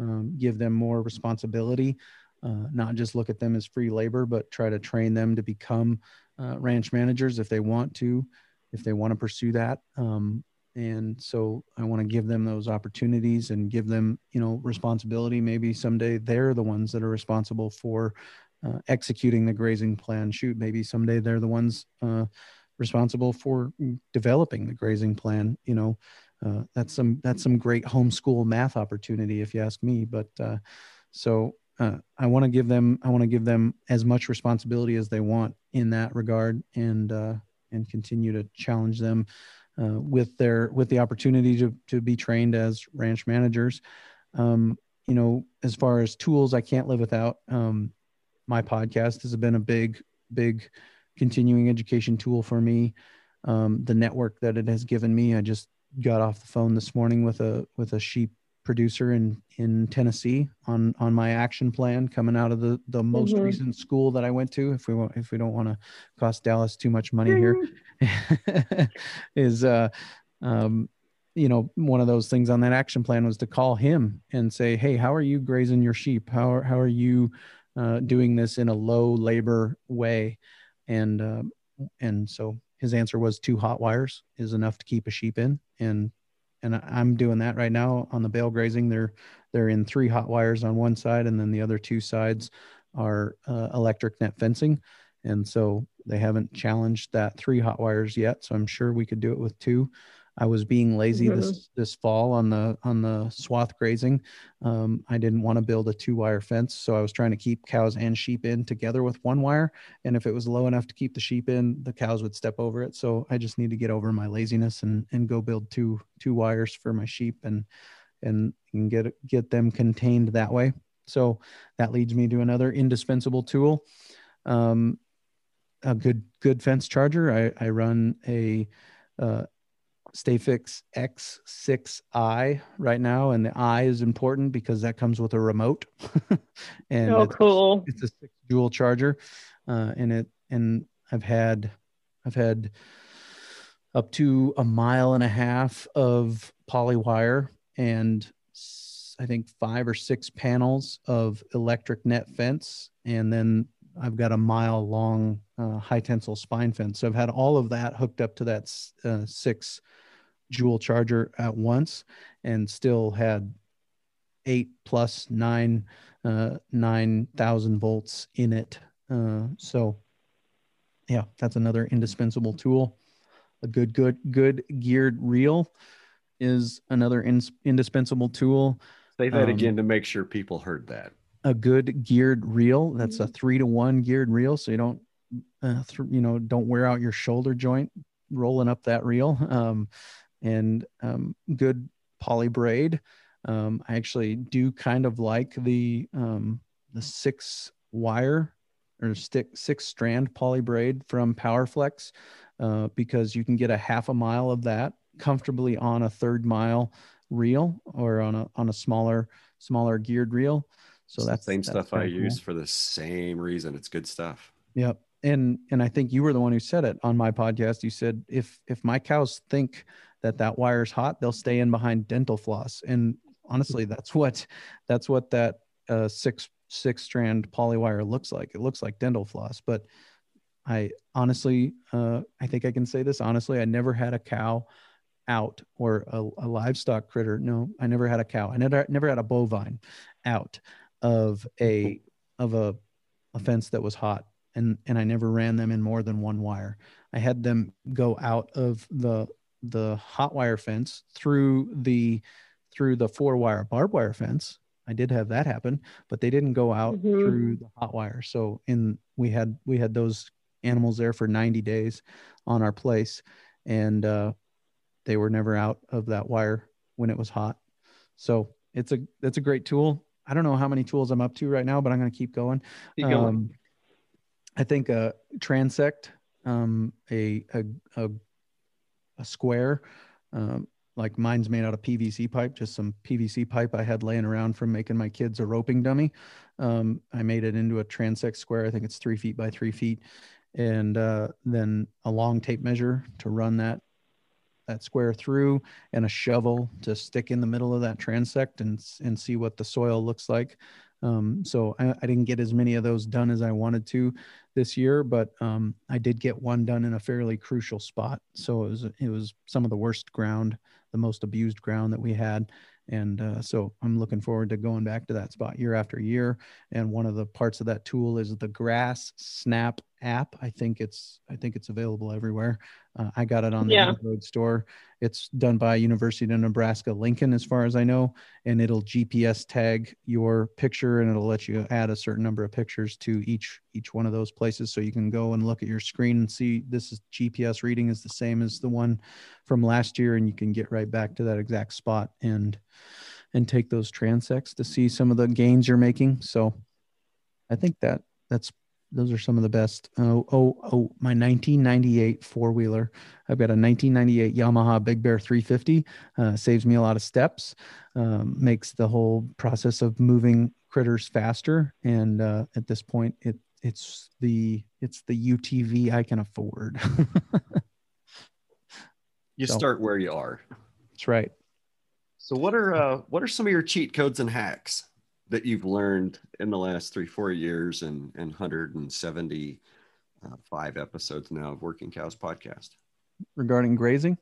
um, give them more responsibility uh, not just look at them as free labor, but try to train them to become uh, ranch managers if they want to, if they want to pursue that. Um, and so I want to give them those opportunities and give them, you know, responsibility. Maybe someday they're the ones that are responsible for uh, executing the grazing plan. Shoot, maybe someday they're the ones uh, responsible for developing the grazing plan. You know, uh, that's some that's some great homeschool math opportunity, if you ask me. But uh, so uh, I want to give them I want to give them as much responsibility as they want in that regard, and uh, and continue to challenge them uh, with their with the opportunity to to be trained as ranch managers. Um, you know, as far as tools, I can't live without. Um, my podcast has been a big big continuing education tool for me. Um, the network that it has given me, I just got off the phone this morning with a with a sheep producer in in Tennessee on on my action plan coming out of the the most mm-hmm. recent school that I went to. If we want, if we don't want to cost Dallas too much money mm-hmm. here, [LAUGHS] is uh, um, you know, one of those things on that action plan was to call him and say, "Hey, how are you grazing your sheep? How are, how are you uh, doing this in a low labor way?" And uh, and so his answer was two hot wires is enough to keep a sheep in, and and I'm doing that right now on the bale grazing. They're they're in three hot wires on one side, and then the other two sides are uh, electric net fencing. And so they haven't challenged that three hot wires yet. So I'm sure we could do it with two. I was being lazy mm-hmm. this this fall on the on the swath grazing. Um, I didn't want to build a two wire fence, so I was trying to keep cows and sheep in together with one wire. And if it was low enough to keep the sheep in, the cows would step over it. So I just need to get over my laziness and and go build two two wires for my sheep and and, and get get them contained that way. So that leads me to another indispensable tool. Um, a good good fence charger. I, I run a uh, Stafix X6i right now, and the i is important because that comes with a remote. [LAUGHS] and oh, it's, cool! It's a six joule charger, uh, and it and I've had I've had up to a mile and a half of poly wire and I think five or six panels of electric net fence, and then I've got a mile long uh, high tensile spine fence. So I've had all of that hooked up to that uh, six Joule charger at once, and still had eight plus nine uh, nine thousand volts in it. Uh, so yeah, that's another indispensable tool. A good good good geared reel is another in, indispensable tool. Say that um, again to make sure people heard that. A good geared reel. That's a mm-hmm. three to one geared reel, so you don't, uh, th- you know, don't wear out your shoulder joint rolling up that reel. [LAUGHS] Um, and um, good poly braid. Um, I actually do kind of like the um, the six wire or stick six strand poly braid from Powerflex uh, because you can get a half a mile of that comfortably on a third mile reel or on a on a smaller smaller geared reel. So that's the same that's stuff I cool. use for the same reason. It's good stuff. Yep. And and I think you were the one who said it on my podcast. You said if if my cows think that that wire's hot, they'll stay in behind dental floss. And honestly, that's what that's what that uh, six six strand poly wire looks like. It looks like dental floss, but I honestly, uh, I think I can say this honestly. I never had a cow out or a, a, livestock critter. No, I never had a cow. I never never had a bovine out of a of a, a fence that was hot, and and I never ran them in more than one wire. I had them go out of the the hot wire fence through the through the four wire barbed wire fence. I did have that happen, but they didn't go out mm-hmm. through the hot wire. So in we had we had those animals there for 90 days on our place and uh, they were never out of that wire when it was hot. So it's a it's a great tool. I don't know how many tools I'm up to right now, but I'm going to keep going. Keep going. Um, I think a transect, um, a, a, a a square, um, like mine's made out of PVC pipe, just some PVC pipe I had laying around from making my kids a roping dummy. Um, I made it into a transect square. I think it's three feet by three feet, and uh, then a long tape measure to run that that square through and a shovel to stick in the middle of that transect and, and see what the soil looks like. Um, so I, I, didn't get as many of those done as I wanted to this year, but um, I did get one done in a fairly crucial spot. So it was it was some of the worst ground, the most abused ground that we had, and uh, so I'm looking forward to going back to that spot year after year. And one of the parts of that tool is the Grass Snap app. I think it's I think it's available everywhere. Uh, I got it on the yeah. road store. It's done by University of Nebraska Lincoln, as far as I know, and it'll GPS tag your picture and it'll let you add a certain number of pictures to each each one of those places, so you can go and look at your screen and see this is GPS reading is the same as the one from last year, and you can get right back to that exact spot and and take those transects to see some of the gains you're making. So I think that that's those are some of the best. Oh, oh, oh, my 1998 four wheeler. I've got a 1998 Yamaha Big Bear 350. Uh, saves me a lot of steps, um, makes the whole process of moving critters faster. And uh, at this point, it it's the it's the UTV I can afford. [LAUGHS] you so, start where you are. That's right. So what are uh, what are some of your cheat codes and hacks? That you've learned in the last three, four years and, and 175 episodes now of Working Cows podcast? Regarding grazing?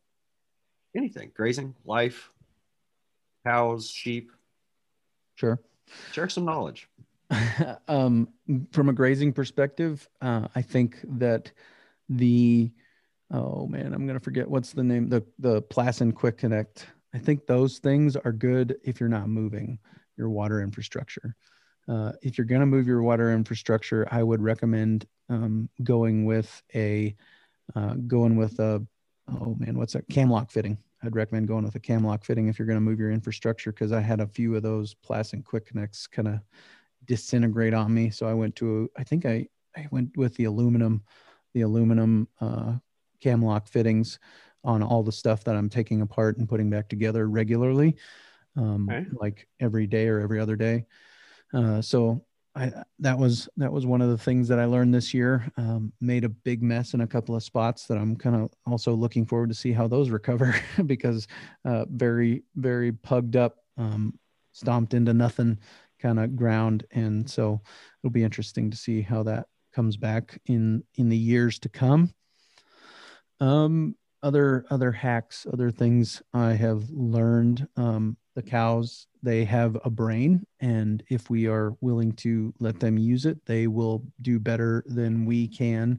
Anything, grazing, life, cows, sheep. Sure. Share some knowledge. [LAUGHS] um, from a grazing perspective, uh, I think that the, oh man, I'm going to forget what's the name, the, the Plasson Quick Connect. I think those things are good if you're not moving your water infrastructure. Uh, if you're going to move your water infrastructure, I would recommend um, going with a uh, going with a oh man, what's that cam lock fitting? I'd recommend going with a cam lock fitting if you're going to move your infrastructure because I had a few of those Plasson quick connects kind of disintegrate on me. So I went to I think I I went with the aluminum the aluminum uh, cam lock fittings on all the stuff that I'm taking apart and putting back together regularly, um, Okay. like every day or every other day. Uh, so I, that was that was one of the things that I learned this year. Um, made a big mess in a couple of spots that I'm kind of also looking forward to see how those [LAUGHS] recover [LAUGHS] because uh, very very pugged up, um, stomped into nothing kind of ground, and so it'll be interesting to see how that comes back in in the years to come. Um, other other hacks, other things I have learned. Um, the cows they have a brain, and if we are willing to let them use it, they will do better than we can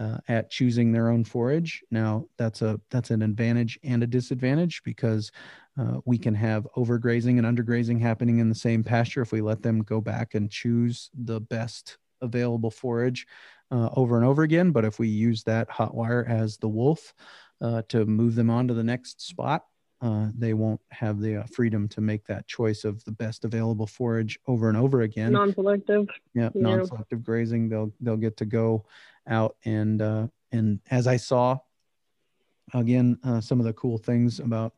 uh, at choosing their own forage. Now that's a that's an advantage and a disadvantage because uh, we can have overgrazing and undergrazing happening in the same pasture if we let them go back and choose the best available forage uh, over and over again. But if we use that hot wire as the wolf uh, to move them on to the next spot, uh, they won't have the uh, freedom to make that choice of the best available forage over and over again. Non-selective. yeah, yeah. non-selective grazing. They'll they'll get to go out and uh, and as I saw again, uh, some of the cool things about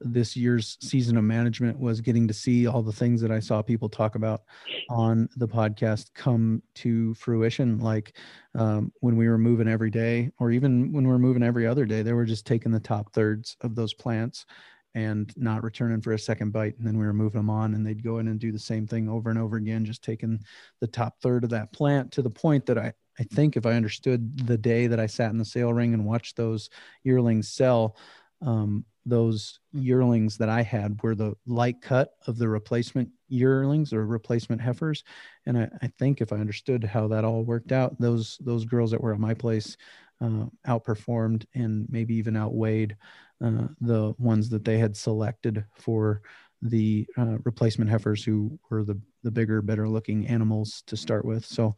this year's season of management was getting to see all the things that I saw people talk about on the podcast come to fruition. Like um, when we were moving every day, or even when we were moving every other day, they were just taking the top thirds of those plants and not returning for a second bite. And then we were moving them on, and they'd go in and do the same thing over and over again, just taking the top third of that plant to the point that I, I think if I understood the day that I sat in the sale ring and watched those yearlings sell, um, those yearlings that I had were the light cut of the replacement yearlings or replacement heifers. And I, I think if I understood how that all worked out, those those girls that were at my place uh, outperformed and maybe even outweighed uh, the ones that they had selected for the uh, replacement heifers who were the the bigger, better looking animals to start with. So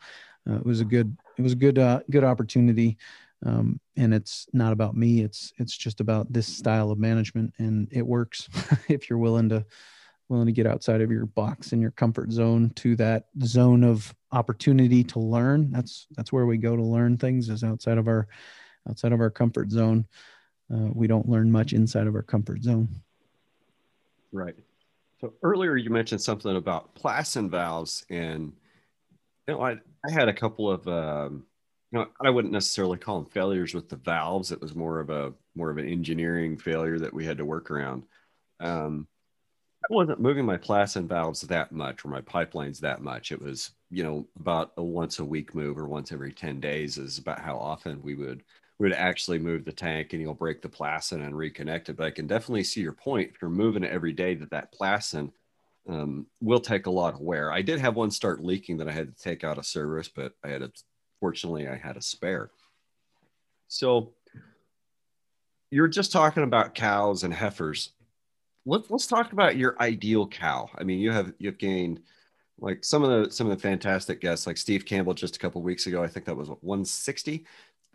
uh, it was a good it was a good uh, good opportunity um, and it's not about me it's it's just about this style of management and it works [LAUGHS] if you're willing to willing to get outside of your box and your comfort zone to that zone of opportunity to learn. That's that's where we go to learn things is outside of our outside of our comfort zone. Uh, we don't learn much inside of our comfort zone. Right. So earlier you mentioned something about Plasson valves, and you know I I had a couple of um, you know I wouldn't necessarily call them failures with the valves. It was more of a more of an engineering failure that we had to work around. Um, I wasn't moving my Plasson valves that much or my pipelines that much. It was you know about a once a week move or once every ten days is about how often we would we would actually move the tank and you'll break the Plasson and reconnect it. But I can definitely see your point. If you're moving it every day, that that Plasson um, will take a lot of wear. I did have one start leaking that I had to take out of service, but I had a, fortunately I had a spare. So you're just talking about cows and heifers. Let's let's talk about your ideal cow. I mean, you have you've gained like some of the some of the fantastic guests, like Steve Campbell just a couple weeks ago. I think that was what, 160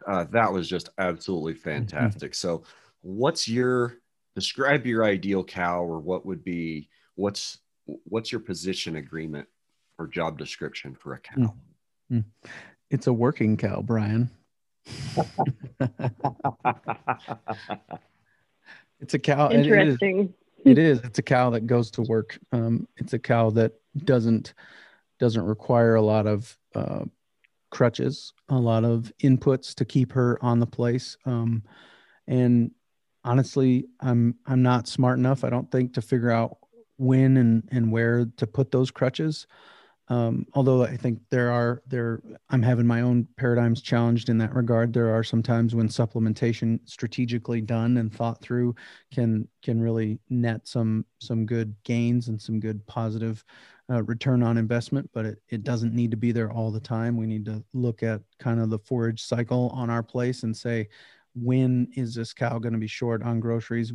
uh, that was just absolutely fantastic. So, what's your describe your ideal cow, or what would be what's what's your position agreement or job description for a cow? Mm. It's a working cow brian. [LAUGHS] It's a cow it is- Interesting. it is. It's a cow that goes to work. Um, it's a cow that doesn't doesn't require a lot of uh, crutches a lot of inputs to keep her on the place. Um, and honestly i'm i'm not smart enough i don't think to figure out when and and where to put those crutches um, although i think there are there i'm having my own paradigms challenged in that regard. There are some times when supplementation strategically done and thought through can can really net some some good gains and some good positive uh, return on investment but it, it doesn't need to be there all the time. We need to look at kind of the forage cycle on our place and say when is this cow going to be short on groceries?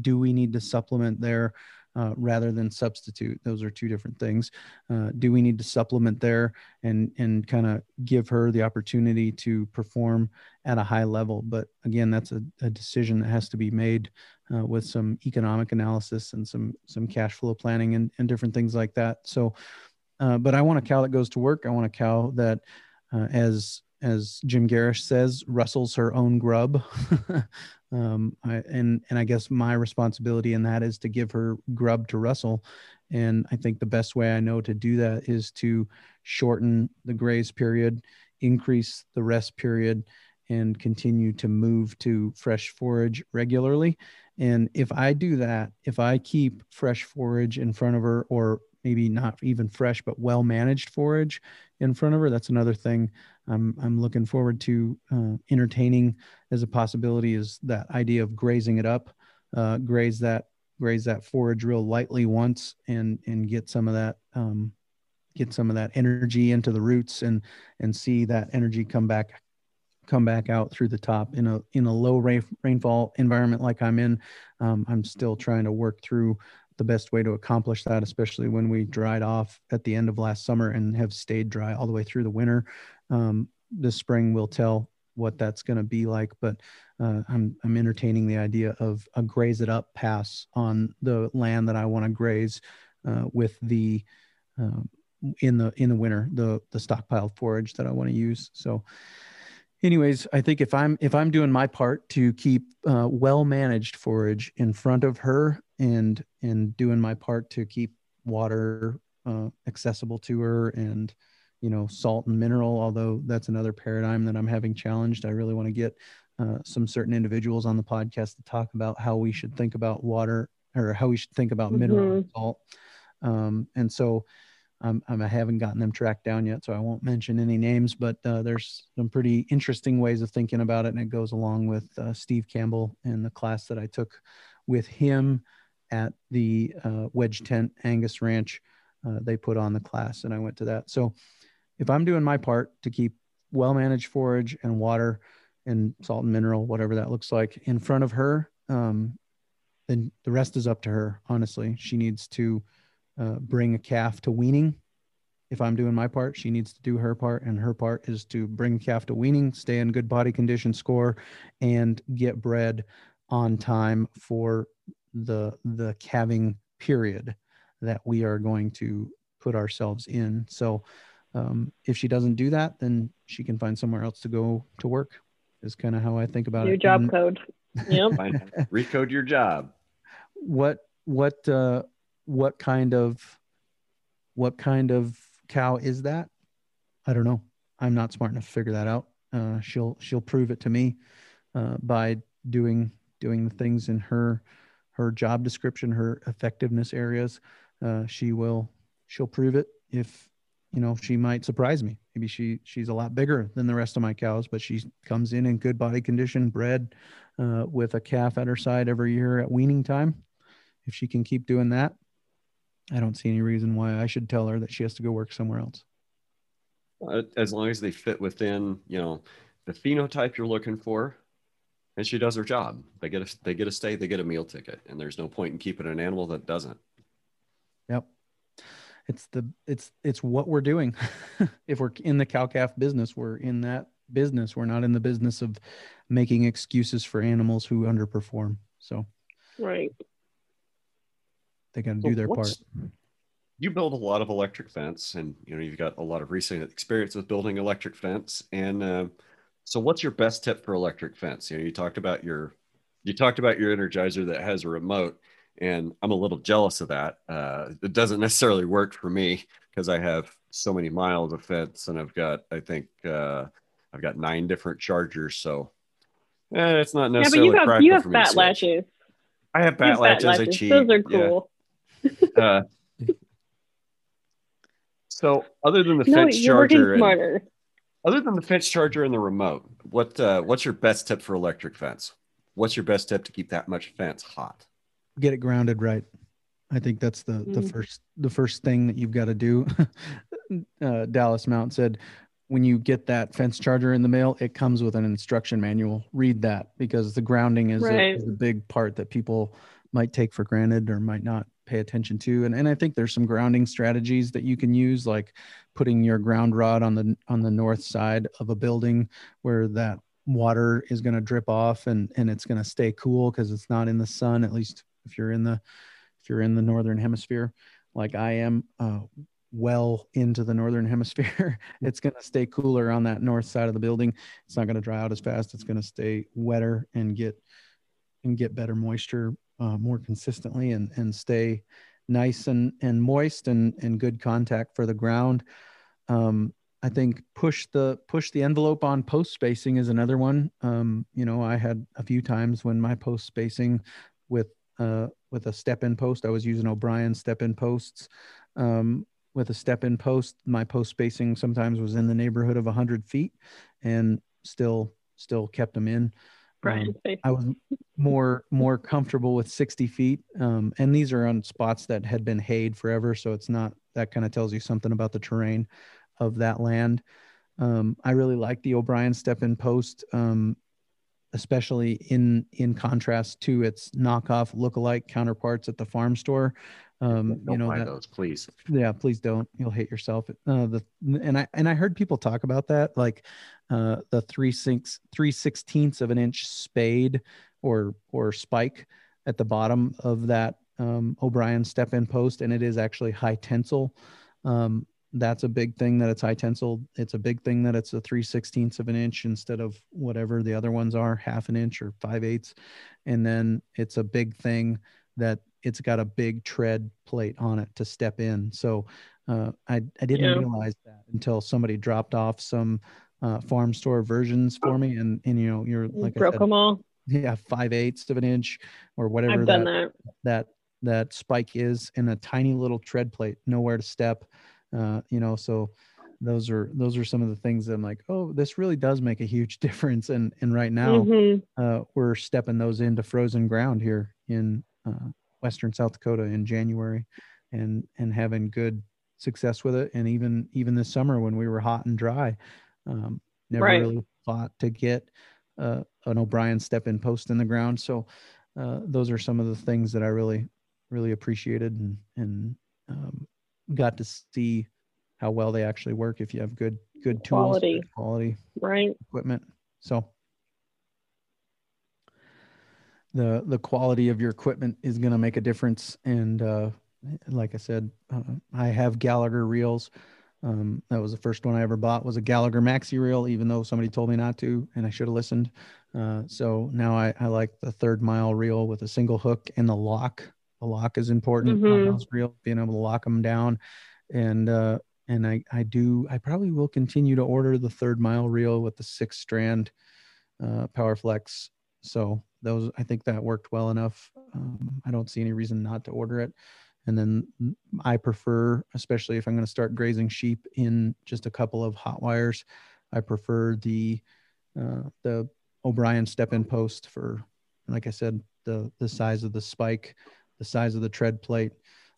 Do we need to supplement there uh, rather than substitute. Those are two different things. Uh, do we need to supplement there and and kind of give her the opportunity to perform at a high level? But again that's a, a decision that has to be made uh, with some economic analysis and some some cash flow planning and, and different things like that. So uh, but i want a cow that goes to work. I want a cow that uh, as as Jim Gerrish says, rustles her own grub. [LAUGHS] um, I, and and I guess my responsibility in that is to give her grub to rustle. And I think the best way I know to do that is to shorten the graze period, increase the rest period, and continue to move to fresh forage regularly. And if I do that, if I keep fresh forage in front of her, or maybe not even fresh, but well managed forage in front of her, that's another thing I'm, I'm looking forward to uh, entertaining as a possibility is that idea of grazing it up, uh, graze that graze that forage real lightly once and and get some of that um, get some of that energy into the roots and and see that energy come back come back out through the top in a in a low rain, rainfall environment like I'm in. Um, I'm still trying to work through the best way to accomplish that, especially when we dried off at the end of last summer and have stayed dry all the way through the winter. Um, this spring will tell what that's going to be like, but uh, I'm I'm entertaining the idea of a graze it up pass on the land that I want to graze uh, with the uh, in the in the winter the the stockpiled forage that I want to use. So, anyways, I think if I'm if I'm doing my part to keep uh, well managed forage in front of her and and doing my part to keep water uh, accessible to her and you know salt and mineral although that's another paradigm that i'm having challenged. I really want to get uh, some certain individuals on the podcast to talk about how we should think about water or how we should think about mm-hmm. mineral and salt. Um, and so um, i haven't gotten them tracked down yet so i won't mention any names but uh, there's some pretty interesting ways of thinking about it and it goes along with uh, steve campbell in the class that i took with him at the uh, wedge tent angus ranch uh, they put on the class and i went to that so if I'm doing my part to keep well managed forage and water and salt and mineral, whatever that looks like, in front of her, um, then the rest is up to her. Honestly, she needs to uh, bring a calf to weaning. If I'm doing my part, she needs to do her part, and her part is to bring calf to weaning, stay in good body condition score, and get bred on time for the the calving period that we are going to put ourselves in. So um, if she doesn't do that, then she can find somewhere else to go to work. Is kind of how I think about New it. New job and, code. Yep. Recode your job. What what uh, what kind of what kind of cow is that? I don't know. I'm not smart enough to figure that out. Uh, she'll she'll prove it to me uh, by doing doing the things in her her job description, her effectiveness areas. Uh, she will she'll prove it if you know she might surprise me maybe she she's a lot bigger than the rest of my cows but she comes in in good body condition bred uh, with a calf at her side every year at weaning time if she can keep doing that i don't see any reason why i should tell her that she has to go work somewhere else uh, as long as they fit within you know the phenotype you're looking for and she does her job. They get a they get a stay they get a meal ticket and there's no point in keeping an animal that doesn't. Yep. It's the it's it's what we're doing. [LAUGHS] If we're in the cow calf business we're in that business. We're not in the business of making excuses for animals who underperform. So right. they got to do their part. You build a lot of electric fence and you know you've got a lot of recent experience with building electric fence. And uh, so what's your best tip for electric fence you know you talked about your you talked about your energizer that has a remote and I'm a little jealous of that. Uh, it doesn't necessarily work for me because I have so many miles of fence, and I've got I think uh, I've got nine different chargers, so eh, it's not necessarily. Yeah, but you have you have bat latches. I have bat, latches, latches. I cheat. Those are cool. Yeah. uh, [LAUGHS] so other than the no, fence charger, and, other than the fence charger and the remote, what uh, what's your best tip for electric fence? What's your best tip to keep that much fence hot? get it grounded right. I think that's the mm. the first the first thing that you've got to do. [LAUGHS] uh, Dallas Mount said, when you get that fence charger in the mail, it comes with an instruction manual. Read that because the grounding is, right. a, is a big part that people might take for granted or might not pay attention to. And and I think there's some grounding strategies that you can use, like putting your ground rod on the on the north side of a building where that water is going to drip off and and it's going to stay cool because it's not in the sun at least if you're in the if you're in the northern hemisphere like i am uh, well into the northern [LAUGHS] hemisphere. it's going to stay cooler on that north side of the building. It's not going to dry out as fast. It's going to stay wetter and get and get better moisture uh, more consistently and and stay nice and and moist and and good contact for the ground. Um, I think push the push the envelope on post spacing is another one. Um, you know, I had a few times when my post spacing with uh, with a step in post, I was using O'Brien step in posts. Um, with a step in post, my post spacing sometimes was in the neighborhood of 100 feet, and still still kept them in. Um, I was more more comfortable with 60 feet, um, and these are on spots that had been hayed forever, so it's not that kind of tells you something about the terrain of that land. Um, I really like the O'Brien step in post, um, especially in in contrast to its knockoff look-alike counterparts at the farm store. Um, don't you know buy that, those, please. Yeah, please don't. You'll hate yourself. Uh, the and I and I heard people talk about that, like uh, the three six three sixteenths of an inch spade or or spike at the bottom of that um, O'Brien step in post, and it is actually high tensile. Um, that's a big thing that it's high tensile. It's a big thing that it's a three sixteenths of an inch instead of whatever the other ones are, half an inch or five eighths. And then it's a big thing that it's got a big tread plate on it to step in. So uh, I, I didn't yeah. realize that until somebody dropped off some uh, farm store versions for me. And, and you know, you're like, broke said, them all. Yeah. Five eighths of an inch or whatever that, that, that, that spike is in a tiny little tread plate, nowhere to step uh, you know so those are those are some of the things that i'm like oh this really does make a huge [LAUGHS] difference and and right now mm-hmm. uh, we're stepping those into frozen ground here in uh, western south dakota in january and and having good success with it. And even even this summer when we were hot and dry um, never right. really thought to get uh, an o'brien step in post in the ground. So uh, those are some of the things that i really really appreciated and and um, got to see how well they actually work if you have good good tools quality, quality right. equipment. So the the quality of your equipment is going to make a difference and uh, like i said uh, i have gallagher reels um, that was the first one i ever bought was a gallagher maxi reel even though somebody told me not to and i should have listened uh, so now I, I like the third mile reel with a single hook and the lock the lock is important mm-hmm. on reel, being able to lock them down. And uh, and I I do I probably will continue to order the third mile reel with the six strand uh, Power Flex. So those I think that worked well enough. Um, I don't see any reason not to order it. And then I prefer, especially if I'm going to start grazing sheep in just a couple of hot wires, I prefer the uh, the O'Brien step in post for, like I said, the the size of the spike the size of the tread plate,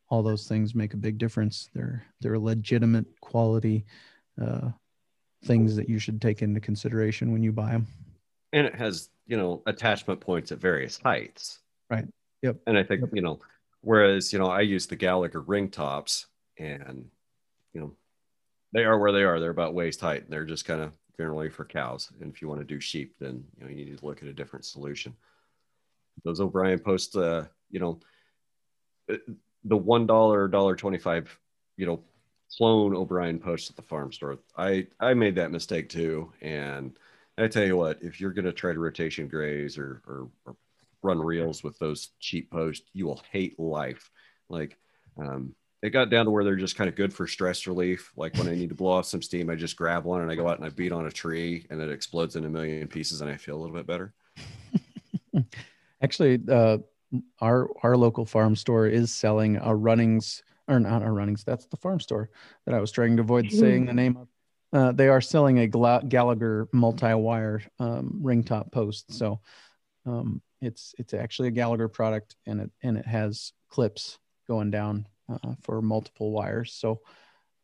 all those things make a big difference. They're they're legitimate quality uh, things that you should take into consideration when you buy them. And it has you know attachment points at various heights. Right. Yep. And I think yep. you know, whereas you know I use the Gallagher ring tops, and you know, they are where they are. They're about waist height. They're just kind of generally for cows. And if you want to do sheep, then you know you need to look at a different solution. Those O'Brien posts, uh, you know, the one dollar dollar twenty five you know clone O'Brien post at the farm store. I I made that mistake too, and I tell you what, if you're going to try to rotation graze or, or, or run reels with those cheap posts, you will hate life. Like um, it got down to where they're just kind of good for stress relief. Like when I need to blow off some steam, I just grab one and I go out and I beat on a tree and it explodes in a million pieces and I feel a little bit better. [LAUGHS] Actually, uh, our our local farm store is selling a runnings or not a runnings that's the farm store that i was trying to avoid saying the name of uh, they are selling a gallagher multi-wire um, ring top post so um, it's it's actually a gallagher product and it and it has clips going down uh, for multiple wires so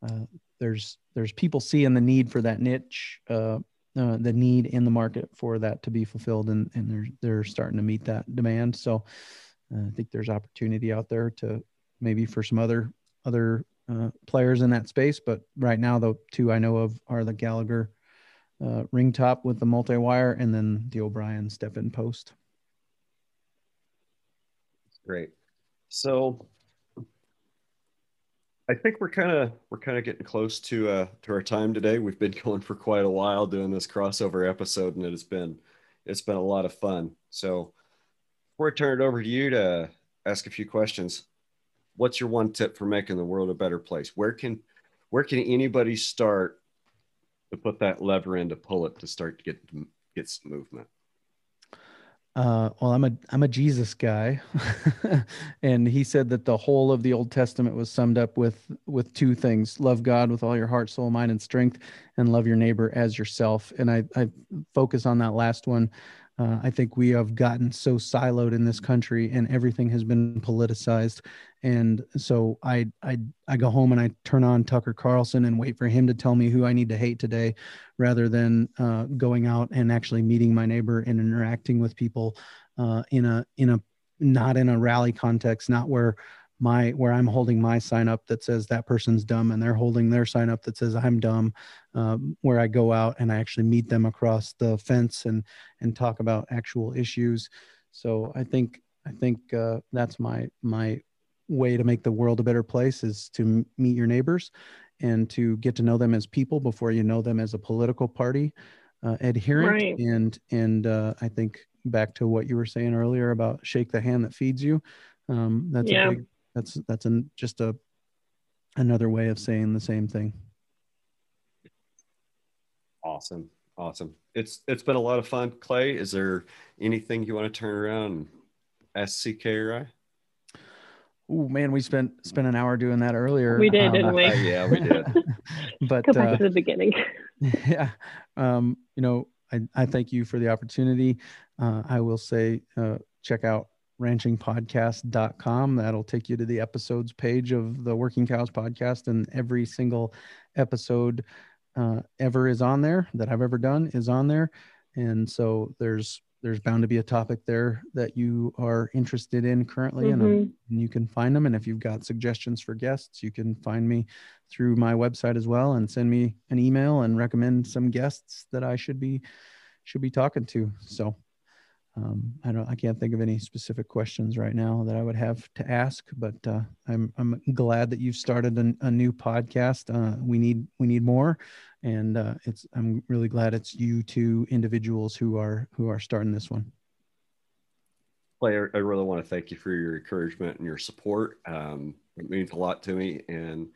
uh, there's there's people seeing the need for that niche uh, uh, the need in the market for that to be fulfilled, and and they're they're starting to meet that demand. So I think there's opportunity out there to maybe for some other other uh, players in that space. But right now, the two I know of are the Gallagher uh, ring top with the multi wire, and then the O'Brien step in post. Great. So I think we're kind of we're kind of getting close to uh to our time today. We've been [LAUGHS] going for quite a while doing this crossover episode, and it has been it's been a lot of fun. So before I turn it over to you to ask a few questions, what's your one tip for making the world a better place? Where can where can anybody start to put that lever in to pull it to start to get get some movement? Uh, well, I'm a I'm a Jesus guy, [LAUGHS] and he said that the whole of the Old Testament was summed up with with two things: love God with all your heart, soul, mind, and strength, and love your neighbor as yourself. And I I focus on that last one uh, I think we have gotten so siloed in this country, and everything has been politicized. And so I I I go home and I turn on Tucker Carlson and wait for him to tell me who I need to hate today, rather than uh, going out and actually meeting my neighbor and interacting with people uh, in a in a not in a rally context, not where my where I'm holding my sign up that says that person's dumb and they're holding their sign up that says I'm dumb, um, where I go out and I actually meet them across the fence and and talk about actual issues. So I think I think uh, that's my my way to make the world a better place is to meet your neighbors and to get to know them as people before you know them as a political party uh, adherent right. and and uh, I think back to what you were saying earlier about shake the hand that feeds you um, that's yeah. a big that's that's an, just a another way of saying the same thing. Awesome, awesome. It's it's been a lot of fun. Clay, is there anything you want to turn around and ask CK or I? Oh man, we spent spent an hour doing that earlier. We did, um, didn't we? Uh, yeah, we did. [LAUGHS] but go back uh, to the beginning. [LAUGHS] yeah, um, you know, I, I thank you for the opportunity. Uh, I will say, uh, check out ranchingpodcast.com. That'll take you to the episodes page of the Working Cows podcast, and every single episode uh, ever is on there that I've ever done is on there. And so there's there's bound to be a topic there that you are interested in currently, mm-hmm. and, and you can find them. And if you've got suggestions for guests, you can find me through my website as well, and send me an email and recommend some guests that I should be should be talking to. So um, I don't, I can't think of any specific questions right now that I would have to ask, but uh, I'm, I'm glad that you've started a, new podcast. Uh, we need, we need more, and uh, it's, I'm really glad it's you two individuals who are, who are starting this one. Clay, I really want to thank you for your encouragement and your support. Um, it means a lot to me, and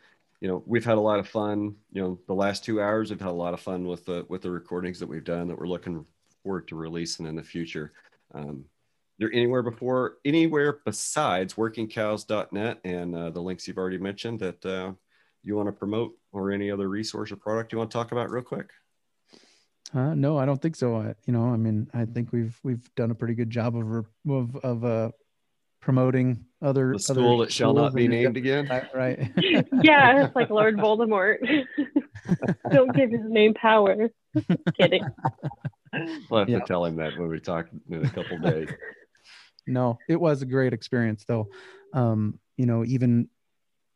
you know we've had a lot of fun. You know, the last two hours, we've had a lot of fun with the with the recordings that we've done that we're looking forward to releasing in the future. Um, they're anywhere before anywhere besides workingcows.net and uh, the links you've already mentioned that uh, you want to promote or any other resource or product you want to talk about real quick? Uh, no i don't think so. I, you know i mean i think we've we've done a pretty good job of of, of uh, promoting other the school other that shall not be named again? Right. [LAUGHS] Yeah it's like lord voldemort. [LAUGHS] Don't give his name power. [LAUGHS] Kidding [LAUGHS] we'll have yeah. to tell him that when we talk in a couple days. [LAUGHS] no, it was a great experience though. Um, you know, even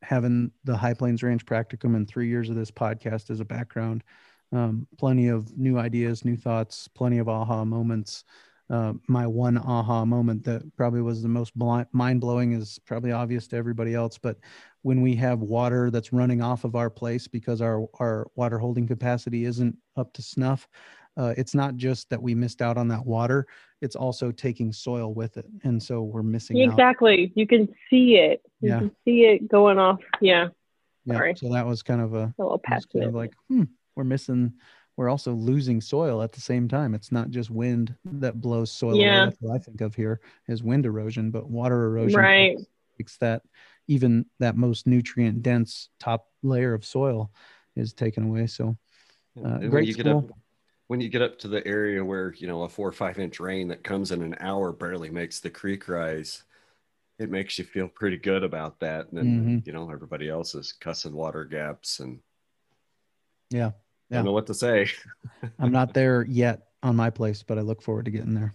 having the High Plains Ranch practicum and three years of this podcast as a background, um, plenty of new ideas, new thoughts, plenty of aha moments. Uh, my one aha moment that probably was the most mind blowing is probably obvious to everybody else. But when we have water that's running off of our place because our, our water holding capacity isn't up to snuff, uh, it's not just that we missed out on that water it's also taking soil with it and so we're missing exactly out. you can see it you yeah. can see it going off yeah yeah Sorry. so that was kind of a, a little kind of like hmm we're missing we're also losing soil at the same time it's not just wind that blows soil yeah. away that's what i think of here is wind erosion but water erosion right makes that even that most nutrient dense top layer of soil is taken away so uh, great school when you get up to the area where you know a four or five inch rain that comes in an hour barely makes the creek rise it makes you feel pretty good about that and then mm-hmm. you know everybody else is cussing water gaps and yeah yeah. I don't know what to say. [LAUGHS] I'm not there yet on my place, but I look forward to getting there.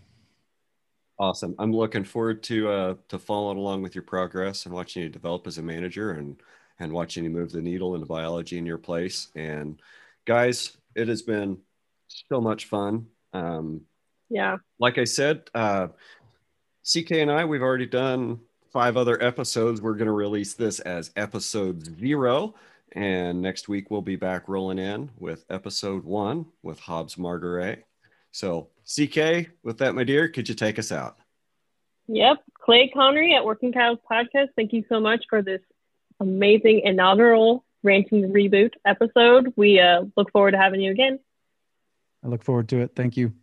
Awesome. I'm looking forward to uh, to following along with your progress and watching you develop as a manager and and watching you move the needle into biology in your place. And guys, it has been so much fun. Um, yeah. Like I said, uh, CK and I, we've already done five other episodes. We're going to release this as episode zero. And next week, we'll be back rolling in with episode one with Hobbs Margaret. So, CK, with that, my dear, could you take us out? Yep. Clay Conry at Working Cows Podcast. Thank you so much for this amazing inaugural Ranching Reboot episode. We uh, look forward to having you again. I look forward to it. Thank you.